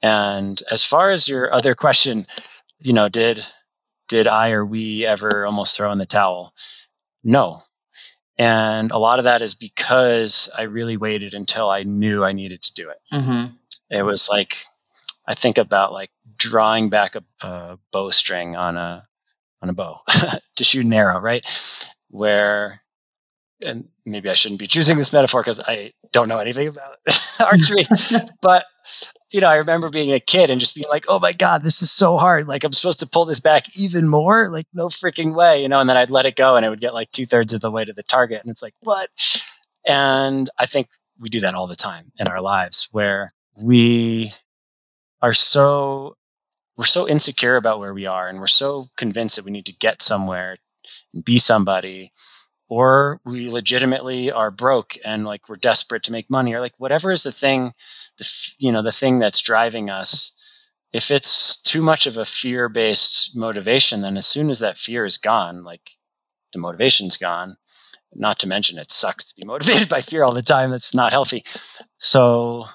And as far as your other question you know did did i or we ever almost throw in the towel? No and a lot of that is because I really waited until I knew I needed to do it. Mm-hmm. It was like, I think about like drawing back a, a bowstring on a, on a bow to shoot an arrow, right? Where and maybe I shouldn't be choosing this metaphor because I don't know anything about archery, but you know, I remember being a kid and just being like, "Oh my god, this is so hard! Like I'm supposed to pull this back even more? Like no freaking way!" You know, and then I'd let it go, and it would get like two thirds of the way to the target, and it's like, what? And I think we do that all the time in our lives, where we are so we're so insecure about where we are, and we're so convinced that we need to get somewhere and be somebody or we legitimately are broke and like we're desperate to make money or like whatever is the thing the you know the thing that's driving us if it's too much of a fear-based motivation then as soon as that fear is gone like the motivation's gone not to mention it sucks to be motivated by fear all the time that's not healthy. So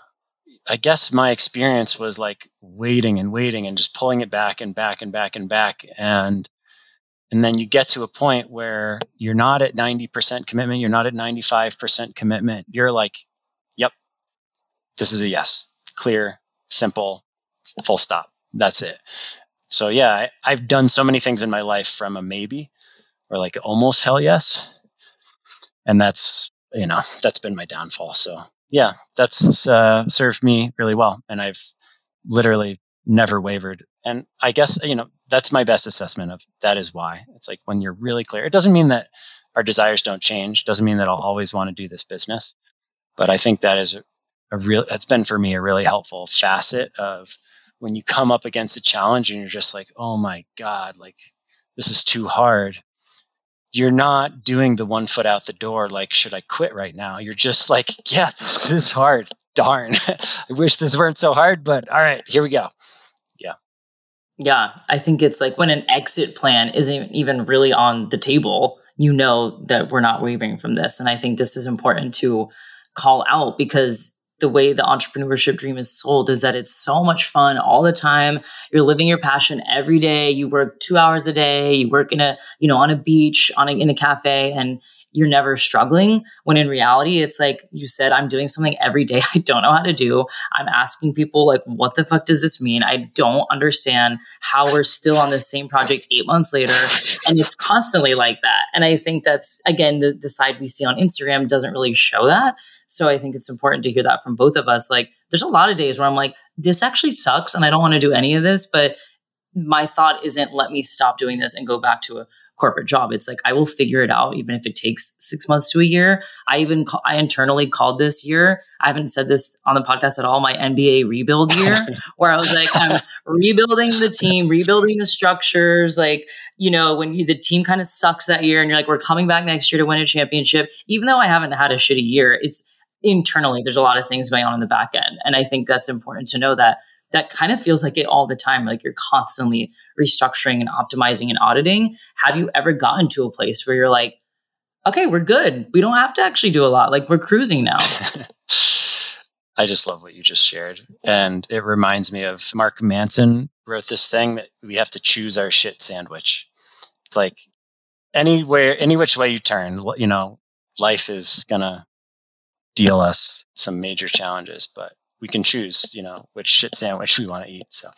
i guess my experience was like waiting and waiting and just pulling it back and back and back and back and and then you get to a point where you're not at 90% commitment, you're not at 95% commitment. You're like, yep, this is a yes. Clear, simple, full stop. That's it. So, yeah, I, have done so many things in my life from a maybe or like almost hell yes. And that's, you know, that's been my downfall. So, yeah, that's uh, served me really well. And I've literally never wavered. And I guess, you know, that's my best assessment of that is why. It's like when you're really clear. It doesn't mean that our desires don't change. Doesn't mean that I'll always want to do this business. But I think that is a, a real that's been for me a really helpful facet of when you come up against a challenge and you're just like, "Oh my god, like this is too hard." You're not doing the one foot out the door like, "Should I quit right now?" You're just like, "Yeah, this is hard. Darn. I wish this weren't so hard, but all right, here we go." Yeah, Yeah. I think it's like when an exit plan isn't even really on the table, you know that we're not wavering from this. And I think this is important to call out because the way the entrepreneurship dream is sold is that it's so much fun all the time. You're living your passion every day. You work two hours a day. You work in a, you know, on a beach, on a, in a cafe, and you're never struggling when in reality it's like you said i'm doing something every day i don't know how to do. I'm asking people like what the fuck does this mean? I don't understand how we're still on the same project eight months later and it's constantly like that. And i think that's again the, the side we see on instagram doesn't really show that. So i think it's important to hear that from both of us. Like there's a lot of days where i'm like this actually sucks and i don't want to do any of this but my thought isn't let me stop doing this and go back to a corporate job. It's like I will figure it out even if it takes 6 months to a year. I even call, I internally called this year. I haven't said this on the podcast at all my NBA rebuild year where I was like I'm rebuilding the team, rebuilding the structures like you know when you, the team kind of sucks that year and you're like we're coming back next year to win a championship even though I haven't had a shitty year. It's internally there's a lot of things going on in the back end and I think that's important to know that that kind of feels like it all the time. Like you're constantly restructuring and optimizing and auditing. Have you ever gotten to a place where you're like, okay, we're good. We don't have to actually do a lot. Like we're cruising now. I just love what you just shared. And it reminds me of Mark Manson wrote this thing that we have to choose our shit sandwich. It's like anywhere, any which way you turn, you know, life is going to deal us some major challenges, but we can choose, you know, which shit sandwich we want to eat. So,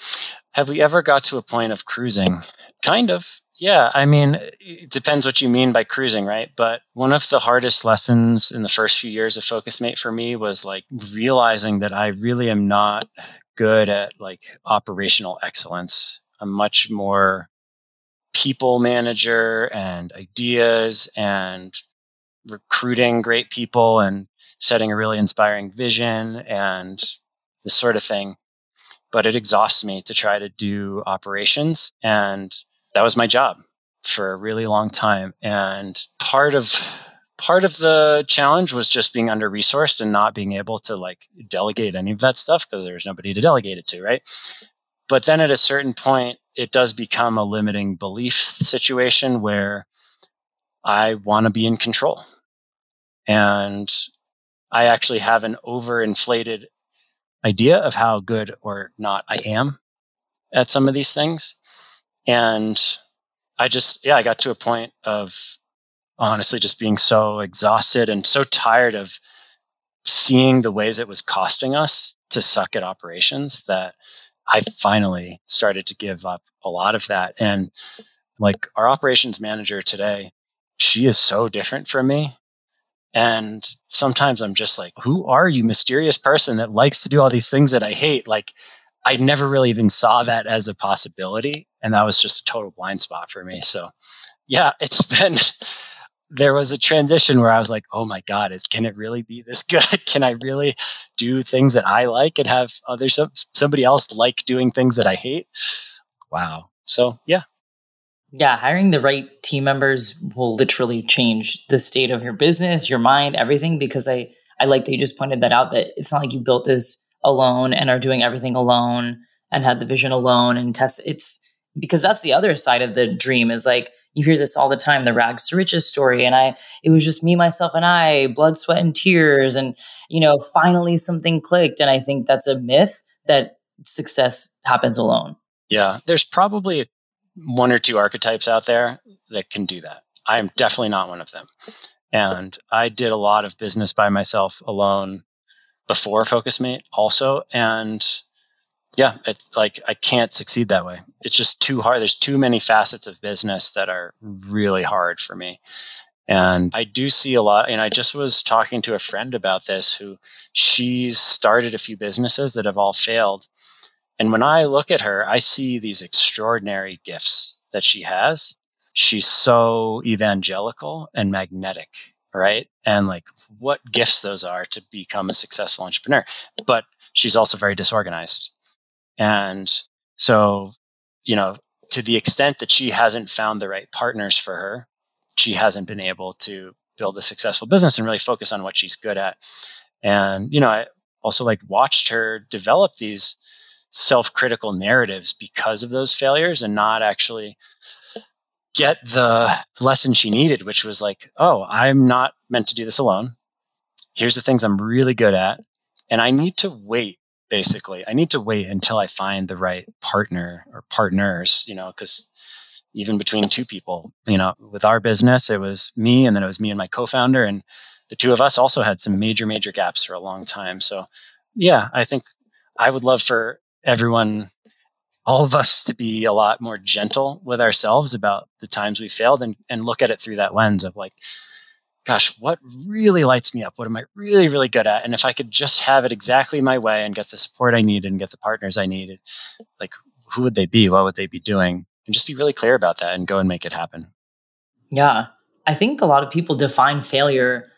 have we ever got to a point of cruising? Kind of. Yeah, I mean, it depends what you mean by cruising, right? But one of the hardest lessons in the first few years of FocusMate for me was like realizing that I really am not good at like operational excellence. I'm much more people manager and ideas and recruiting great people and setting a really inspiring vision and this sort of thing. But it exhausts me to try to do operations. And that was my job for a really long time. And part of part of the challenge was just being under resourced and not being able to like delegate any of that stuff because there was nobody to delegate it to, right? But then at a certain point, it does become a limiting belief situation where I want to be in control. And I actually have an overinflated idea of how good or not I am at some of these things. And I just, yeah, I got to a point of honestly just being so exhausted and so tired of seeing the ways it was costing us to suck at operations that I finally started to give up a lot of that. And like our operations manager today, she is so different from me And sometimes I'm just like, who are you, mysterious person that likes to do all these things that I hate? Like, I never really even saw that as a possibility. And that was just a total blind spot for me. So, yeah, it's been, there was a transition where I was like, oh my God, is, can it really be this good? Can I really do things that I like and have other, somebody else like doing things that I hate? Wow. So, yeah, yeah, hiring the right team members will literally change the state of your business, your mind, everything. Because I, I like that you just pointed that out that it's not like you built this alone and are doing everything alone and had the vision alone and test. It's because that's the other side of the dream is like you hear this all the time, the rags to riches story. And I, it was just me, myself, and I, blood, sweat, and tears. And, you know, finally something clicked. And I think that's a myth that success happens alone. Yeah. There's probably a one or two archetypes out there that can do that. I am definitely not one of them. And I did a lot of business by myself alone before FocusMate also. And yeah, it's like I can't succeed that way. It's just too hard. There's too many facets of business that are really hard for me. And I do see a lot. And I just was talking to a friend about this who she's started a few businesses that have all failed. And when I look at her, I see these extraordinary gifts that she has. She's so evangelical and magnetic, right? And like what gifts those are to become a successful entrepreneur. But she's also very disorganized. And so, you know, to the extent that she hasn't found the right partners for her, she hasn't been able to build a successful business and really focus on what she's good at. And, you know, I also like watched her develop these self-critical narratives because of those failures and not actually get the lesson she needed which was like oh i'm not meant to do this alone. Here's the things i'm really good at and i need to wait basically. I need to wait until i find the right partner or partners you know because even between two people you know with our business it was me and then it was me and my co-founder and the two of us also had some major major gaps for a long time. So yeah i think i would love for everyone, all of us to be a lot more gentle with ourselves about the times we failed and, and look at it through that lens of like, gosh, what really lights me up? What am I really, really good at? And if I could just have it exactly my way and get the support I needed and get the partners I needed, like who would they be? What would they be doing? And just be really clear about that and go and make it happen. Yeah. I think a lot of people define failure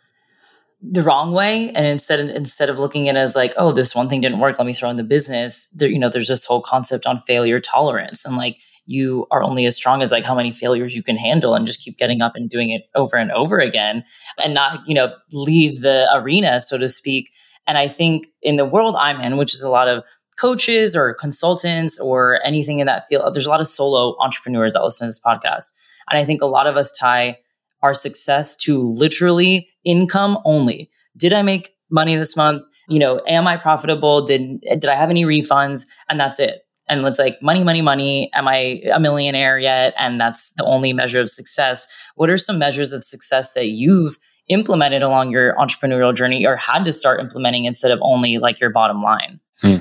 the wrong way and instead instead of looking at it as like oh this one thing didn't work let me throw in the business there you know there's this whole concept on failure tolerance and like you are only as strong as like how many failures you can handle and just keep getting up and doing it over and over again and not you know leave the arena so to speak. And i think in the world i'm in which is a lot of coaches or consultants or anything in that field there's a lot of solo entrepreneurs that listen to this podcast. And i think a lot of us tie our success to literally income only. Did I make money this month? You know, am I profitable? Did did I have any refunds? And that's it. And it's like money, money, money. Am I a millionaire yet? And that's the only measure of success. What are some measures of success that you've implemented along your entrepreneurial journey or had to start implementing instead of only like your bottom line? Hmm.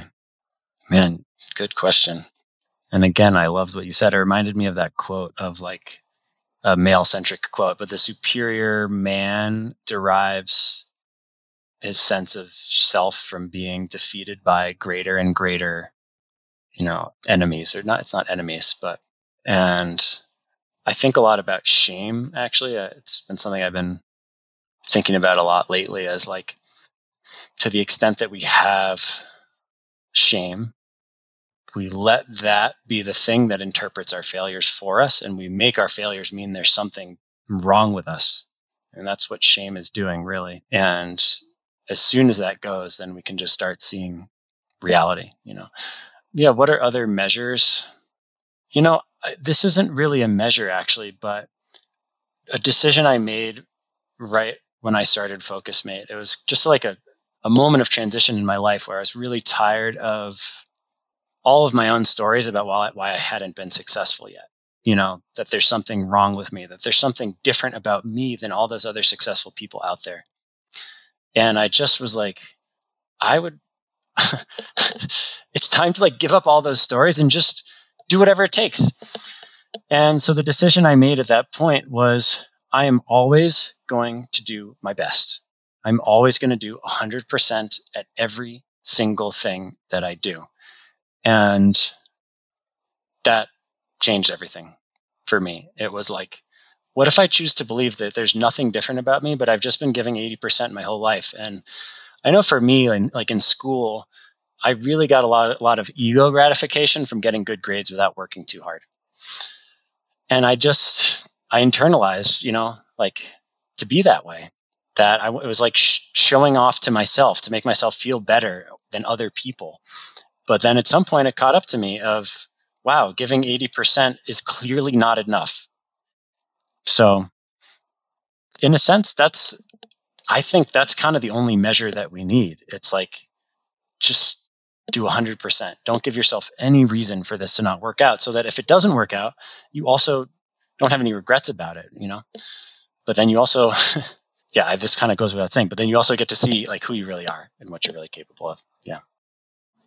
Man, good question. And again, I loved what you said. It reminded me of that quote of like, a male centric quote, but the superior man derives his sense of self from being defeated by greater and greater, you know, enemies or not, it's not enemies, but, and I think a lot about shame actually. Uh, it's been something I've been thinking about a lot lately as like, to the extent that we have shame we let that be the thing that interprets our failures for us and we make our failures mean there's something wrong with us. And that's what shame is doing, really. And as soon as that goes, then we can just start seeing reality, you know. Yeah, what are other measures? You know, this isn't really a measure actually, but a decision I made right when I started FocusMate. It was just like a, a moment of transition in my life where I was really tired of all of my own stories about why, why I hadn't been successful yet. You know, that there's something wrong with me, that there's something different about me than all those other successful people out there. And I just was like, I would, it's time to like give up all those stories and just do whatever it takes. And so the decision I made at that point was I am always going to do my best. I'm always going to do 100% at every single thing that I do. And that changed everything for me. It was like, what if I choose to believe that there's nothing different about me, but I've just been giving 80% my whole life? And I know for me, like in school, I really got a lot, a lot of ego gratification from getting good grades without working too hard. And I just, I internalized, you know, like to be that way. That I, it was like sh- showing off to myself to make myself feel better than other people. But then at some point, it caught up to me of, wow, giving 80% is clearly not enough. So, in a sense, that's, I think that's kind of the only measure that we need. It's like, just do 100%. Don't give yourself any reason for this to not work out so that if it doesn't work out, you also don't have any regrets about it, you know? But then you also, yeah, this kind of goes without saying, but then you also get to see like who you really are and what you're really capable of. Yeah.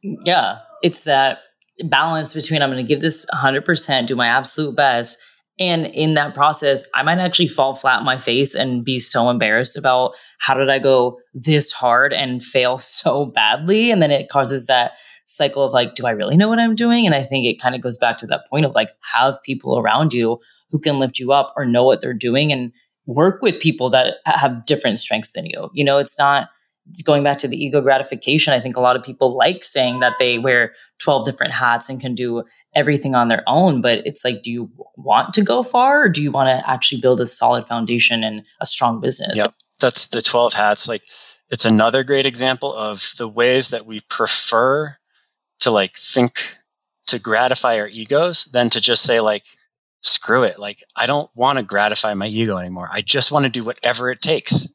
Yeah. It's that balance between I'm going to give this 100%, do my absolute best. And in that process, I might actually fall flat on my face and be so embarrassed about how did I go this hard and fail so badly. And then it causes that cycle of like, do I really know what I'm doing? And I think it kind of goes back to that point of like, have people around you who can lift you up or know what they're doing and work with people that have different strengths than you. You know, it's not going back to the ego gratification. I think a lot of people like saying that they wear 12 different hats and can do everything on their own. But it's like, do you want to go far or do you want to actually build a solid foundation and a strong business? Yep. That's the 12 hats. Like, it's another great example of the ways that we prefer to like think to gratify our egos than to just say like screw it. Like, I don't want to gratify my ego anymore. I just want to do whatever it takes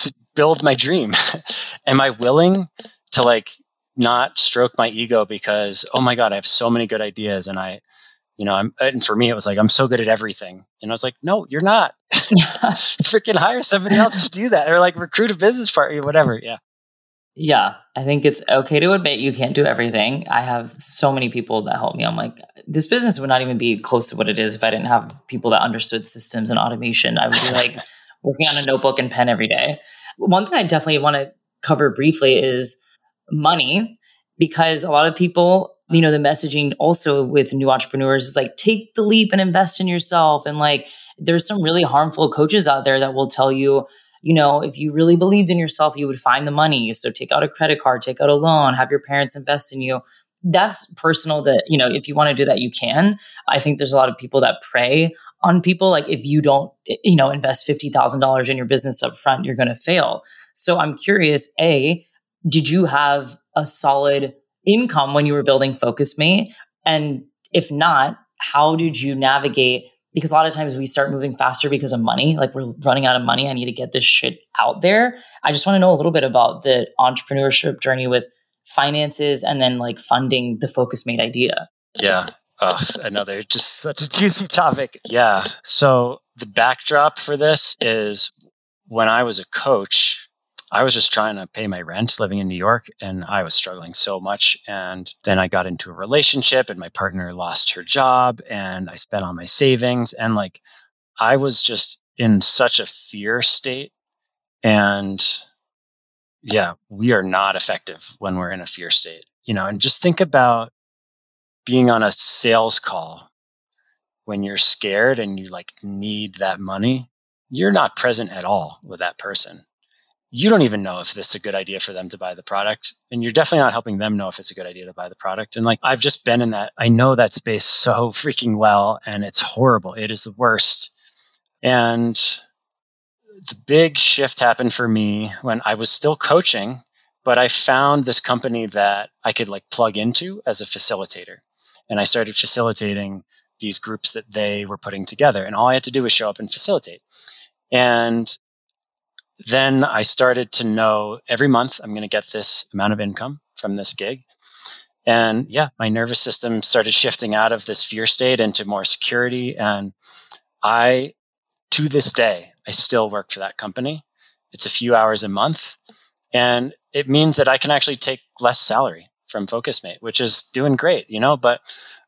to build my dream. Am I willing to like not stroke my ego because, oh my God, I have so many good ideas and I, you know, I'm, and for me, it was like, I'm so good at everything. And I was like, no, you're not. Freaking hire somebody else to do that or like recruit a business partner, whatever. Yeah. Yeah, I think it's okay to admit you can't do everything. I have so many people that help me. I'm like, this business would not even be close to what it is if I didn't have people that understood systems and automation. I would be like working on a notebook and pen every day. One thing I definitely want to cover briefly is money, because a lot of people, you know, the messaging also with new entrepreneurs is like, take the leap and invest in yourself. And like, there's some really harmful coaches out there that will tell you, you know, if you really believed in yourself, you would find the money. So take out a credit card, take out a loan, have your parents invest in you. That's personal that, you know, if you want to do that, you can. I think there's a lot of people that prey on people. Like if you don't, you know, invest $50,000 in your business up front, you're going to fail. So I'm curious, A, did you have a solid income when you were building Focus FocusMate? And if not, how did you navigate because a lot of times we start moving faster because of money like we're running out of money i need to get this shit out there i just want to know a little bit about the entrepreneurship journey with finances and then like funding the Focus FocusMate idea yeah oh, another just such a juicy topic yeah so the backdrop for this is when i was a coach I was just trying to pay my rent living in New York and I was struggling so much. And then I got into a relationship and my partner lost her job and I spent all my savings. And like, I was just in such a fear state. And yeah, we are not effective when we're in a fear state, you know, and just think about being on a sales call when you're scared and you like need that money. You're not present at all with that person you don't even know if this is a good idea for them to buy the product. And you're definitely not helping them know if it's a good idea to buy the product. And like, I've just been in that, I know that space so freaking well, and it's horrible. It is the worst. And the big shift happened for me when I was still coaching, but I found this company that I could like plug into as a facilitator. And I started facilitating these groups that they were putting together. And all I had to do was show up and facilitate. And then I started to know every month I'm going to get this amount of income from this gig. And yeah, my nervous system started shifting out of this fear state into more security. And I, to this day, I still work for that company. It's a few hours a month. And it means that I can actually take less salary from FocusMate, which is doing great, you know, but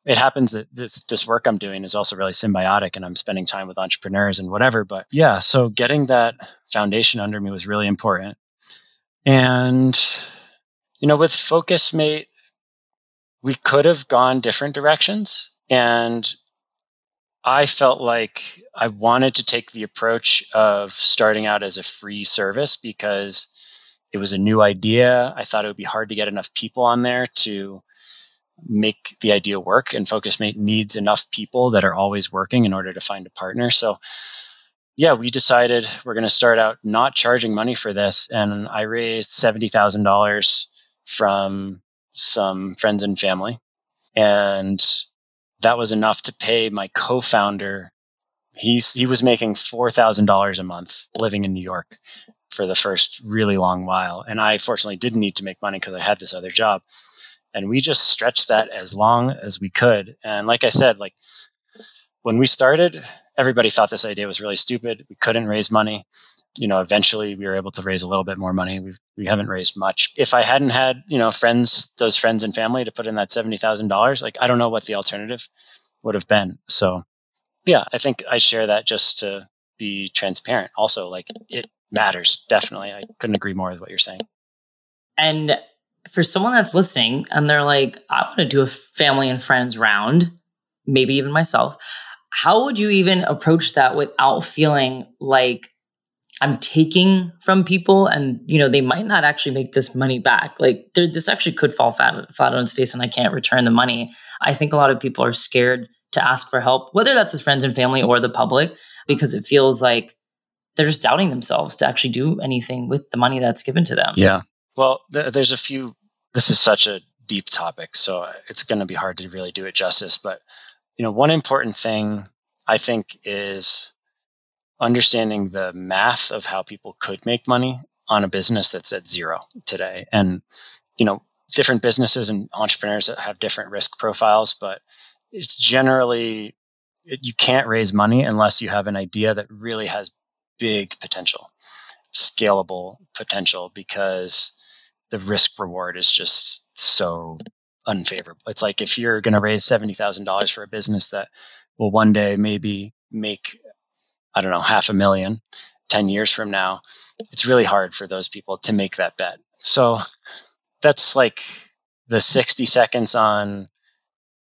it happens that this this work I'm doing is also really symbiotic and I'm spending time with entrepreneurs and whatever. But yeah, so getting that foundation under me was really important. And, you know, with FocusMate, we could have gone different directions. And I felt like I wanted to take the approach of starting out as a free service because it was a new idea. I thought it would be hard to get enough people on there to make the idea work. And Focusmate needs enough people that are always working in order to find a partner. So, yeah, we decided we're going to start out not charging money for this. And I raised $70,000 from some friends and family. And that was enough to pay my co-founder. He's he was making four thousand dollars a month living in New York for the first really long while, and I fortunately didn't need to make money because I had this other job, and we just stretched that as long as we could. And like I said, like when we started, everybody thought this idea was really stupid. We couldn't raise money, you know, eventually we were able to raise a little bit more money. We've, we haven't raised much. If I hadn't had, you know, friends, those friends and family to put in that $70,000, like I don't know what the alternative would have been. So yeah, I think I share that just to be transparent. Also, like it matters. Definitely. I couldn't agree more with what you're saying. And for someone that's listening and they're like, I want to do a family and friends round, maybe even myself, how would you even approach that without feeling like I'm taking from people and you know they might not actually make this money back. Like this actually could fall flat, flat on its face and I can't return the money. I think a lot of people are scared to ask for help, whether that's with friends and family or the public, because it feels like they're just doubting themselves to actually do anything with the money that's given to them. Yeah. Well, th- there's a few. This is such a deep topic, so it's going to be hard to really do it justice. But you know, one important thing I think is understanding the math of how people could make money on a business that's at zero today. And, you know, different businesses and entrepreneurs that have different risk profiles, but it's generally, you can't raise money unless you have an idea that really has big potential, scalable potential, because the risk reward is just so unfavorable. It's like if you're going to raise $70,000 for a business that will one day maybe make I don't know, half a million 10 years from now, it's really hard for those people to make that bet. So that's like the 60 seconds on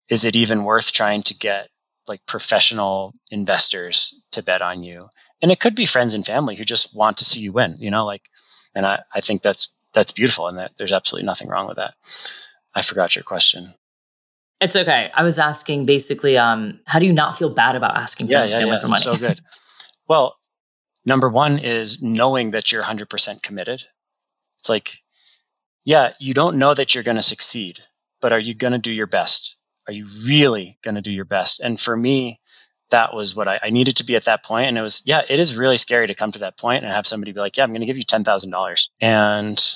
is it even worth trying to get like professional investors to bet on you? And it could be friends and family who just want to see you win, you know, like, and I, I think that's, that's beautiful and that there's absolutely nothing wrong with that. I forgot your question. It's okay. I was asking basically, um, how do you not feel bad about asking yeah, yeah, yeah. for money? So good. Well, number one is knowing that you're 100% committed. It's like, yeah, you don't know that you're going to succeed, but are you going to do your best? Are you really going to do your best? And for me, that was what I, I, needed to be at that point. And it was, yeah, it is really scary to come to that point and have somebody be like, yeah, I'm going to give you $10,000. And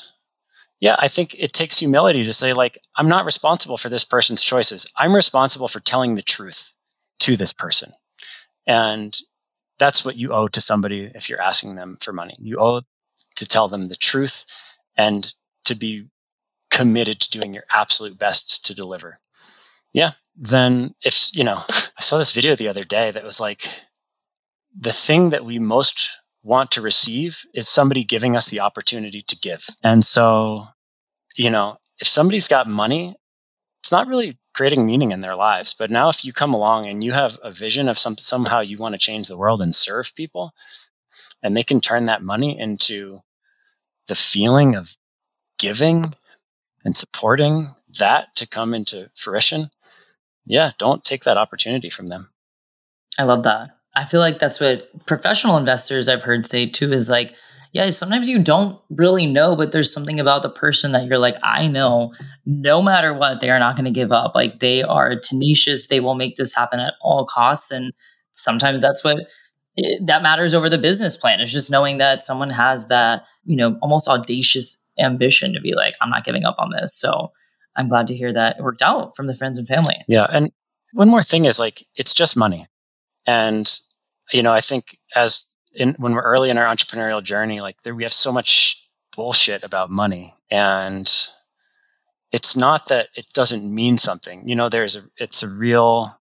yeah, I think it takes humility to say, like, I'm not responsible for this person's choices. I'm responsible for telling the truth to this person. And that's what you owe to somebody if you're asking them for money. You owe to tell them the truth and to be committed to doing your absolute best to deliver. Yeah. Then if, you know, I saw this video the other day that was like the thing that we most want to receive is somebody giving us the opportunity to give. And so, you know, if somebody's got money, it's not really creating meaning in their lives. But now, if you come along and you have a vision of some somehow you want to change the world and serve people, and they can turn that money into the feeling of giving and supporting that to come into fruition, yeah, don't take that opportunity from them. I love that. I feel like that's what professional investors I've heard say too is like, yeah, sometimes you don't really know, but there's something about the person that you're like, I know no matter what, they are not going to give up. Like they are tenacious. They will make this happen at all costs. And sometimes that's what it, that matters over the business plan. is just knowing that someone has that, you know, almost audacious ambition to be like, I'm not giving up on this. So I'm glad to hear that it worked out from the friends and family. Yeah. And one more thing is like, it's just money. And, you know, I think as in, when we're early in our entrepreneurial journey, like there, we have so much bullshit about money and it's not that it doesn't mean something. You know, there's a, it's a real,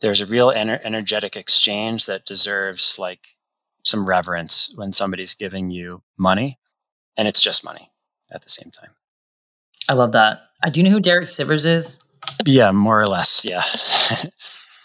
there's a real ener- energetic exchange that deserves like some reverence when somebody's giving you money. and it's just money at the same time. I love that. Uh, do you know who Derek Sivers is? Yeah, more or less. Yeah.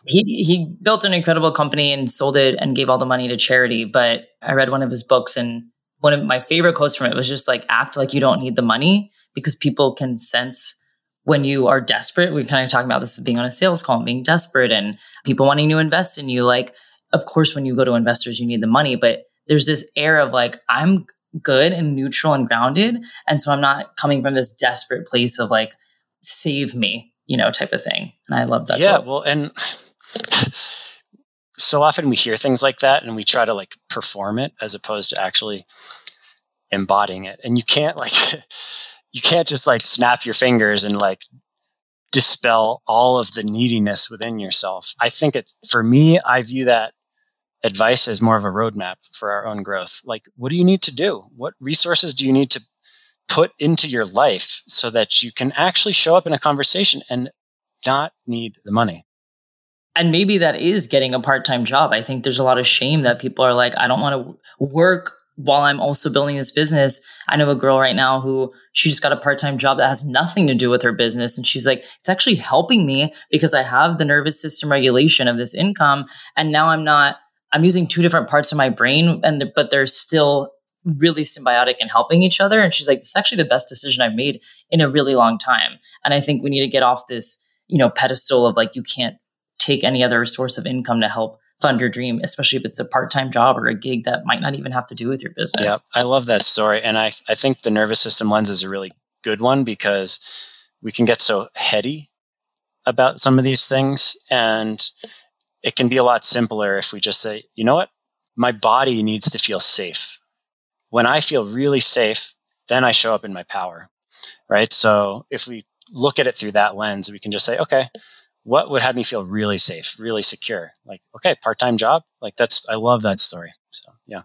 he he built an incredible company and sold it and gave all the money to charity. But I read one of his books and one of my favorite quotes from it was just like act like you don't need the money because people can sense when you are desperate. We kind of talking about this being on a sales call and being desperate and people wanting to invest in you. Like, of course, when you go to investors, you need the money, but there's this air of like, I'm good and neutral and grounded. And so I'm not coming from this desperate place of like, save me, you know, type of thing. And I love that. Yeah. Quote. Well, and so often we hear things like that and we try to like perform it as opposed to actually embodying it. And you can't like, you can't just like snap your fingers and like dispel all of the neediness within yourself. I think it's for me, I view that advice as more of a roadmap for our own growth. Like, what do you need to do? What resources do you need to put into your life so that you can actually show up in a conversation and not need the money? And maybe that is getting a part time job. I think there's a lot of shame that people are like, I don't want to work while I'm also building this business. I know a girl right now who she just got a part time job that has nothing to do with her business. And she's like, it's actually helping me because I have the nervous system regulation of this income. And now I'm not I'm using two different parts of my brain, and the, but they're still really symbiotic and helping each other. And she's like, "This is actually the best decision I've made in a really long time." And I think we need to get off this, you know, pedestal of like you can't take any other source of income to help fund your dream, especially if it's a part-time job or a gig that might not even have to do with your business. Yeah, I love that story, and I I think the nervous system lens is a really good one because we can get so heady about some of these things and it can be a lot simpler if we just say, you know what? My body needs to feel safe. When I feel really safe, then I show up in my power, right? So if we look at it through that lens, we can just say, okay, what would have me feel really safe, really secure? Like, okay, part time job. Like, that's, I love that story. So, yeah.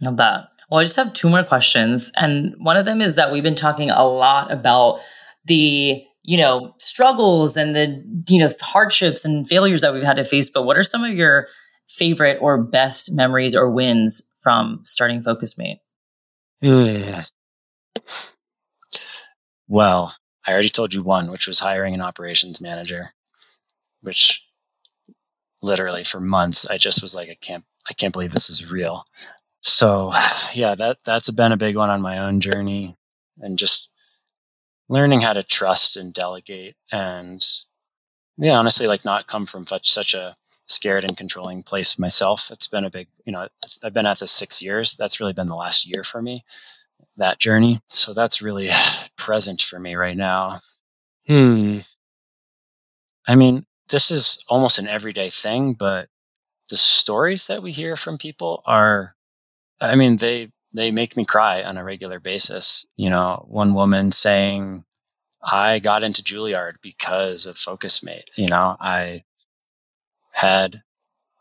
Love that. Well, I just have two more questions. And one of them is that we've been talking a lot about the you know struggles and the you know hardships and failures that we've had to face but what are some of your favorite or best memories or wins from starting focus focusmate well i already told you one which was hiring an operations manager which literally for months i just was like i can't i can't believe this is real. So yeah that that's been a big one on my own journey and just learning how to trust and delegate and yeah honestly like not come from such such a scared and controlling place myself. It's been a big you know i've been at this six years. That's really been the last year for me that journey. So that's really present for me right now. Hmm. I mean this is almost an everyday thing but the stories that we hear from people are i mean they they make me cry on a regular basis. You know, one woman saying, I got into Juilliard because of Focusmate. You know, I had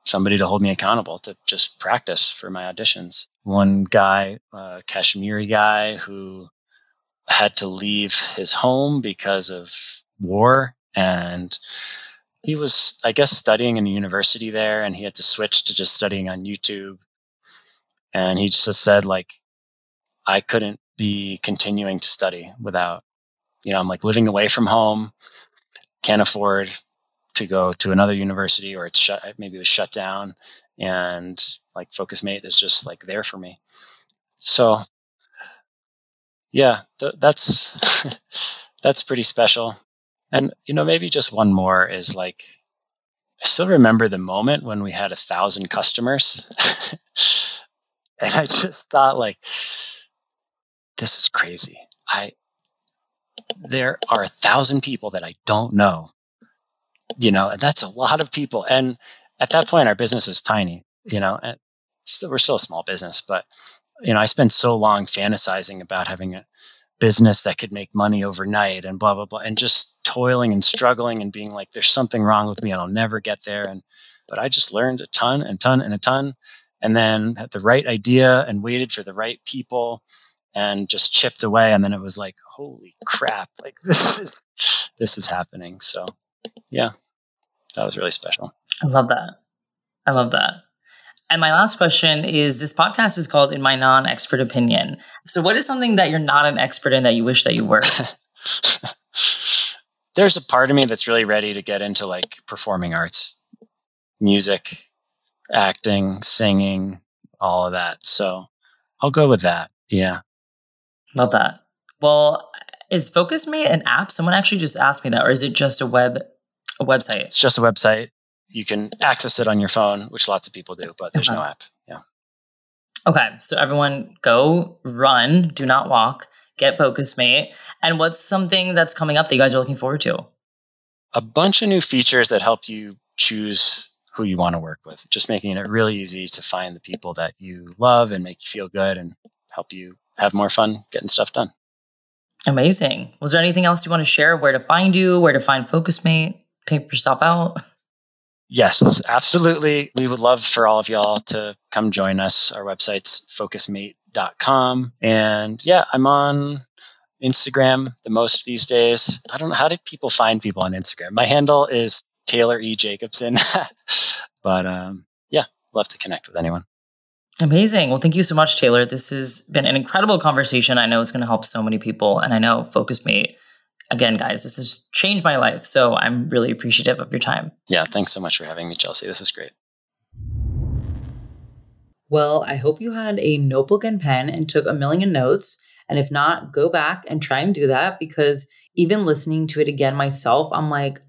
somebody to hold me accountable to just practice for my auditions. One guy, a Kashmiri guy who had to leave his home because of war and he was, I guess, studying in a university there and he had to switch to just studying on YouTube and he just said, like, I couldn't be continuing to study without, you know, I'm like living away from home, can't afford to go to another university or it's shut, maybe it was shut down. And like Focusmate is just like there for me. So yeah, th- that's, that's pretty special. And, you know, maybe just one more is like, I still remember the moment when we had a thousand customers. And I just thought like, this is crazy. I, there are a thousand people that I don't know, you know, and that's a lot of people. And at that point, our business was tiny, you know, and still, we're still a small business, but you know, I spent so long fantasizing about having a business that could make money overnight and blah, blah, blah, and just toiling and struggling and being like, there's something wrong with me and I'll never get there. And, but I just learned a ton and ton and a ton and then had the right idea and waited for the right people and just chipped away and then it was like holy crap like this is this is happening so yeah that was really special i love that i love that And my last question is this podcast is called In My Non Expert Opinion. So, what is something that you're not an expert in that you wish that you were? There's a part of me that's really ready to get into like performing arts, music, acting, singing, all of that. So, I'll go with that. Yeah. Love that. Well, is Focusmate an app? Someone actually just asked me that, or is it just a web a website? It's just a website. You can access it on your phone, which lots of people do, but there's okay. no app. Yeah. Okay, so everyone go run, do not walk, get Focusmate. And what's something that's coming up that you guys are looking forward to? A bunch of new features that help you choose who you want to work with, just making it really easy to find the people that you love and make you feel good and help you have more fun getting stuff done. Amazing. Was there anything else you want to share? Where to find you, where to find Focusmate, pick yourself out? Yes, absolutely. We would love for all of y'all to come join us. Our website's focusmate.com. And yeah, I'm on Instagram the most these days. I don't know how do people find people on Instagram. My handle is Taylor E. Jacobson. but um, yeah, love to connect with anyone. Amazing. Well, thank you so much, Taylor. This has been an incredible conversation. I know it's going to help so many people. And I know Focus Focusmate, again, guys, this has changed my life. So I'm really appreciative of your time. Yeah. Thanks so much for having me, Chelsea. This is great. Well, I hope you had a notebook and pen and took a million notes. And if not, go back and try and do that because even listening to it again myself, I'm like,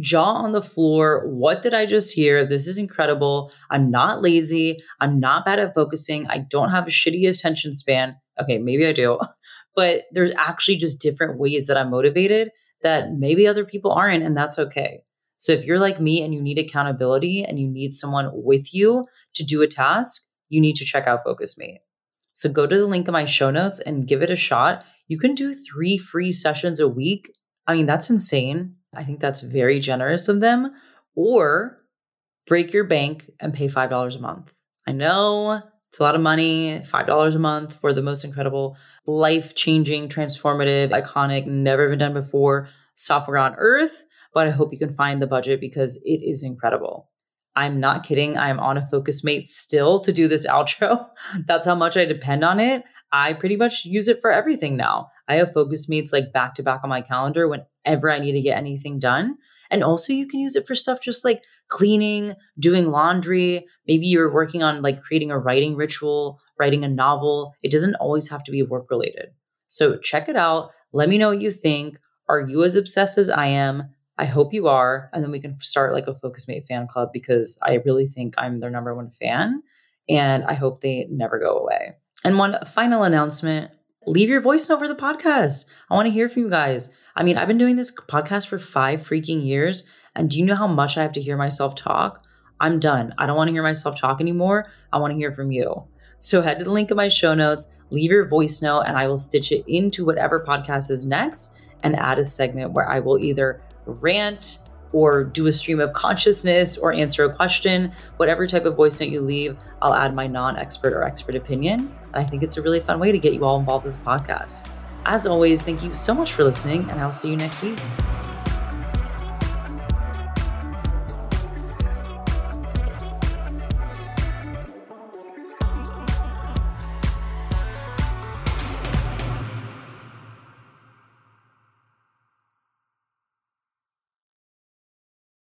jaw on the floor. What did I just hear? This is incredible. I'm not lazy. I'm not bad at focusing. I don't have a shitty attention span. Okay, maybe I do. But there's actually just different ways that I'm motivated that maybe other people aren't, and that's okay. So if you're like me and you need accountability and you need someone with you to do a task, you need to check out Focusmate. So go to the link in my show notes and give it a shot. You can do three free sessions a week. I mean, that's insane. I think that's very generous of them. Or break your bank and pay $5 a month. I know it's a lot of money, $5 a month for the most incredible, life changing, transformative, iconic, never been done before software on earth. But I hope you can find the budget because it is incredible. I'm not kidding. I'm on a Focusmate still to do this outro. That's how much I depend on it. I pretty much use it for everything now. I have Focusmates like back to back on my calendar whenever I need to get anything done. And also, you can use it for stuff just like cleaning, doing laundry. Maybe you're working on like creating a writing ritual, writing a novel. It doesn't always have to be work related. So check it out. Let me know what you think. Are you as obsessed as I am? I hope you are. And then we can start like a Focusmate fan club because I really think I'm their number one fan. And I hope they never go away. And one final announcement leave your voice note for the podcast. I want to hear from you guys. I mean, I've been doing this podcast for five freaking years. And do you know how much I have to hear myself talk? I'm done. I don't want to hear myself talk anymore. I want to hear from you. So head to the link in my show notes, leave your voice note, and I will stitch it into whatever podcast is next and add a segment where I will either rant, or do a stream of consciousness or answer a question, whatever type of voice note you leave, I'll add my non expert or expert opinion. I think it's a really fun way to get you all involved with the podcast. As always, thank you so much for listening, and I'll see you next week.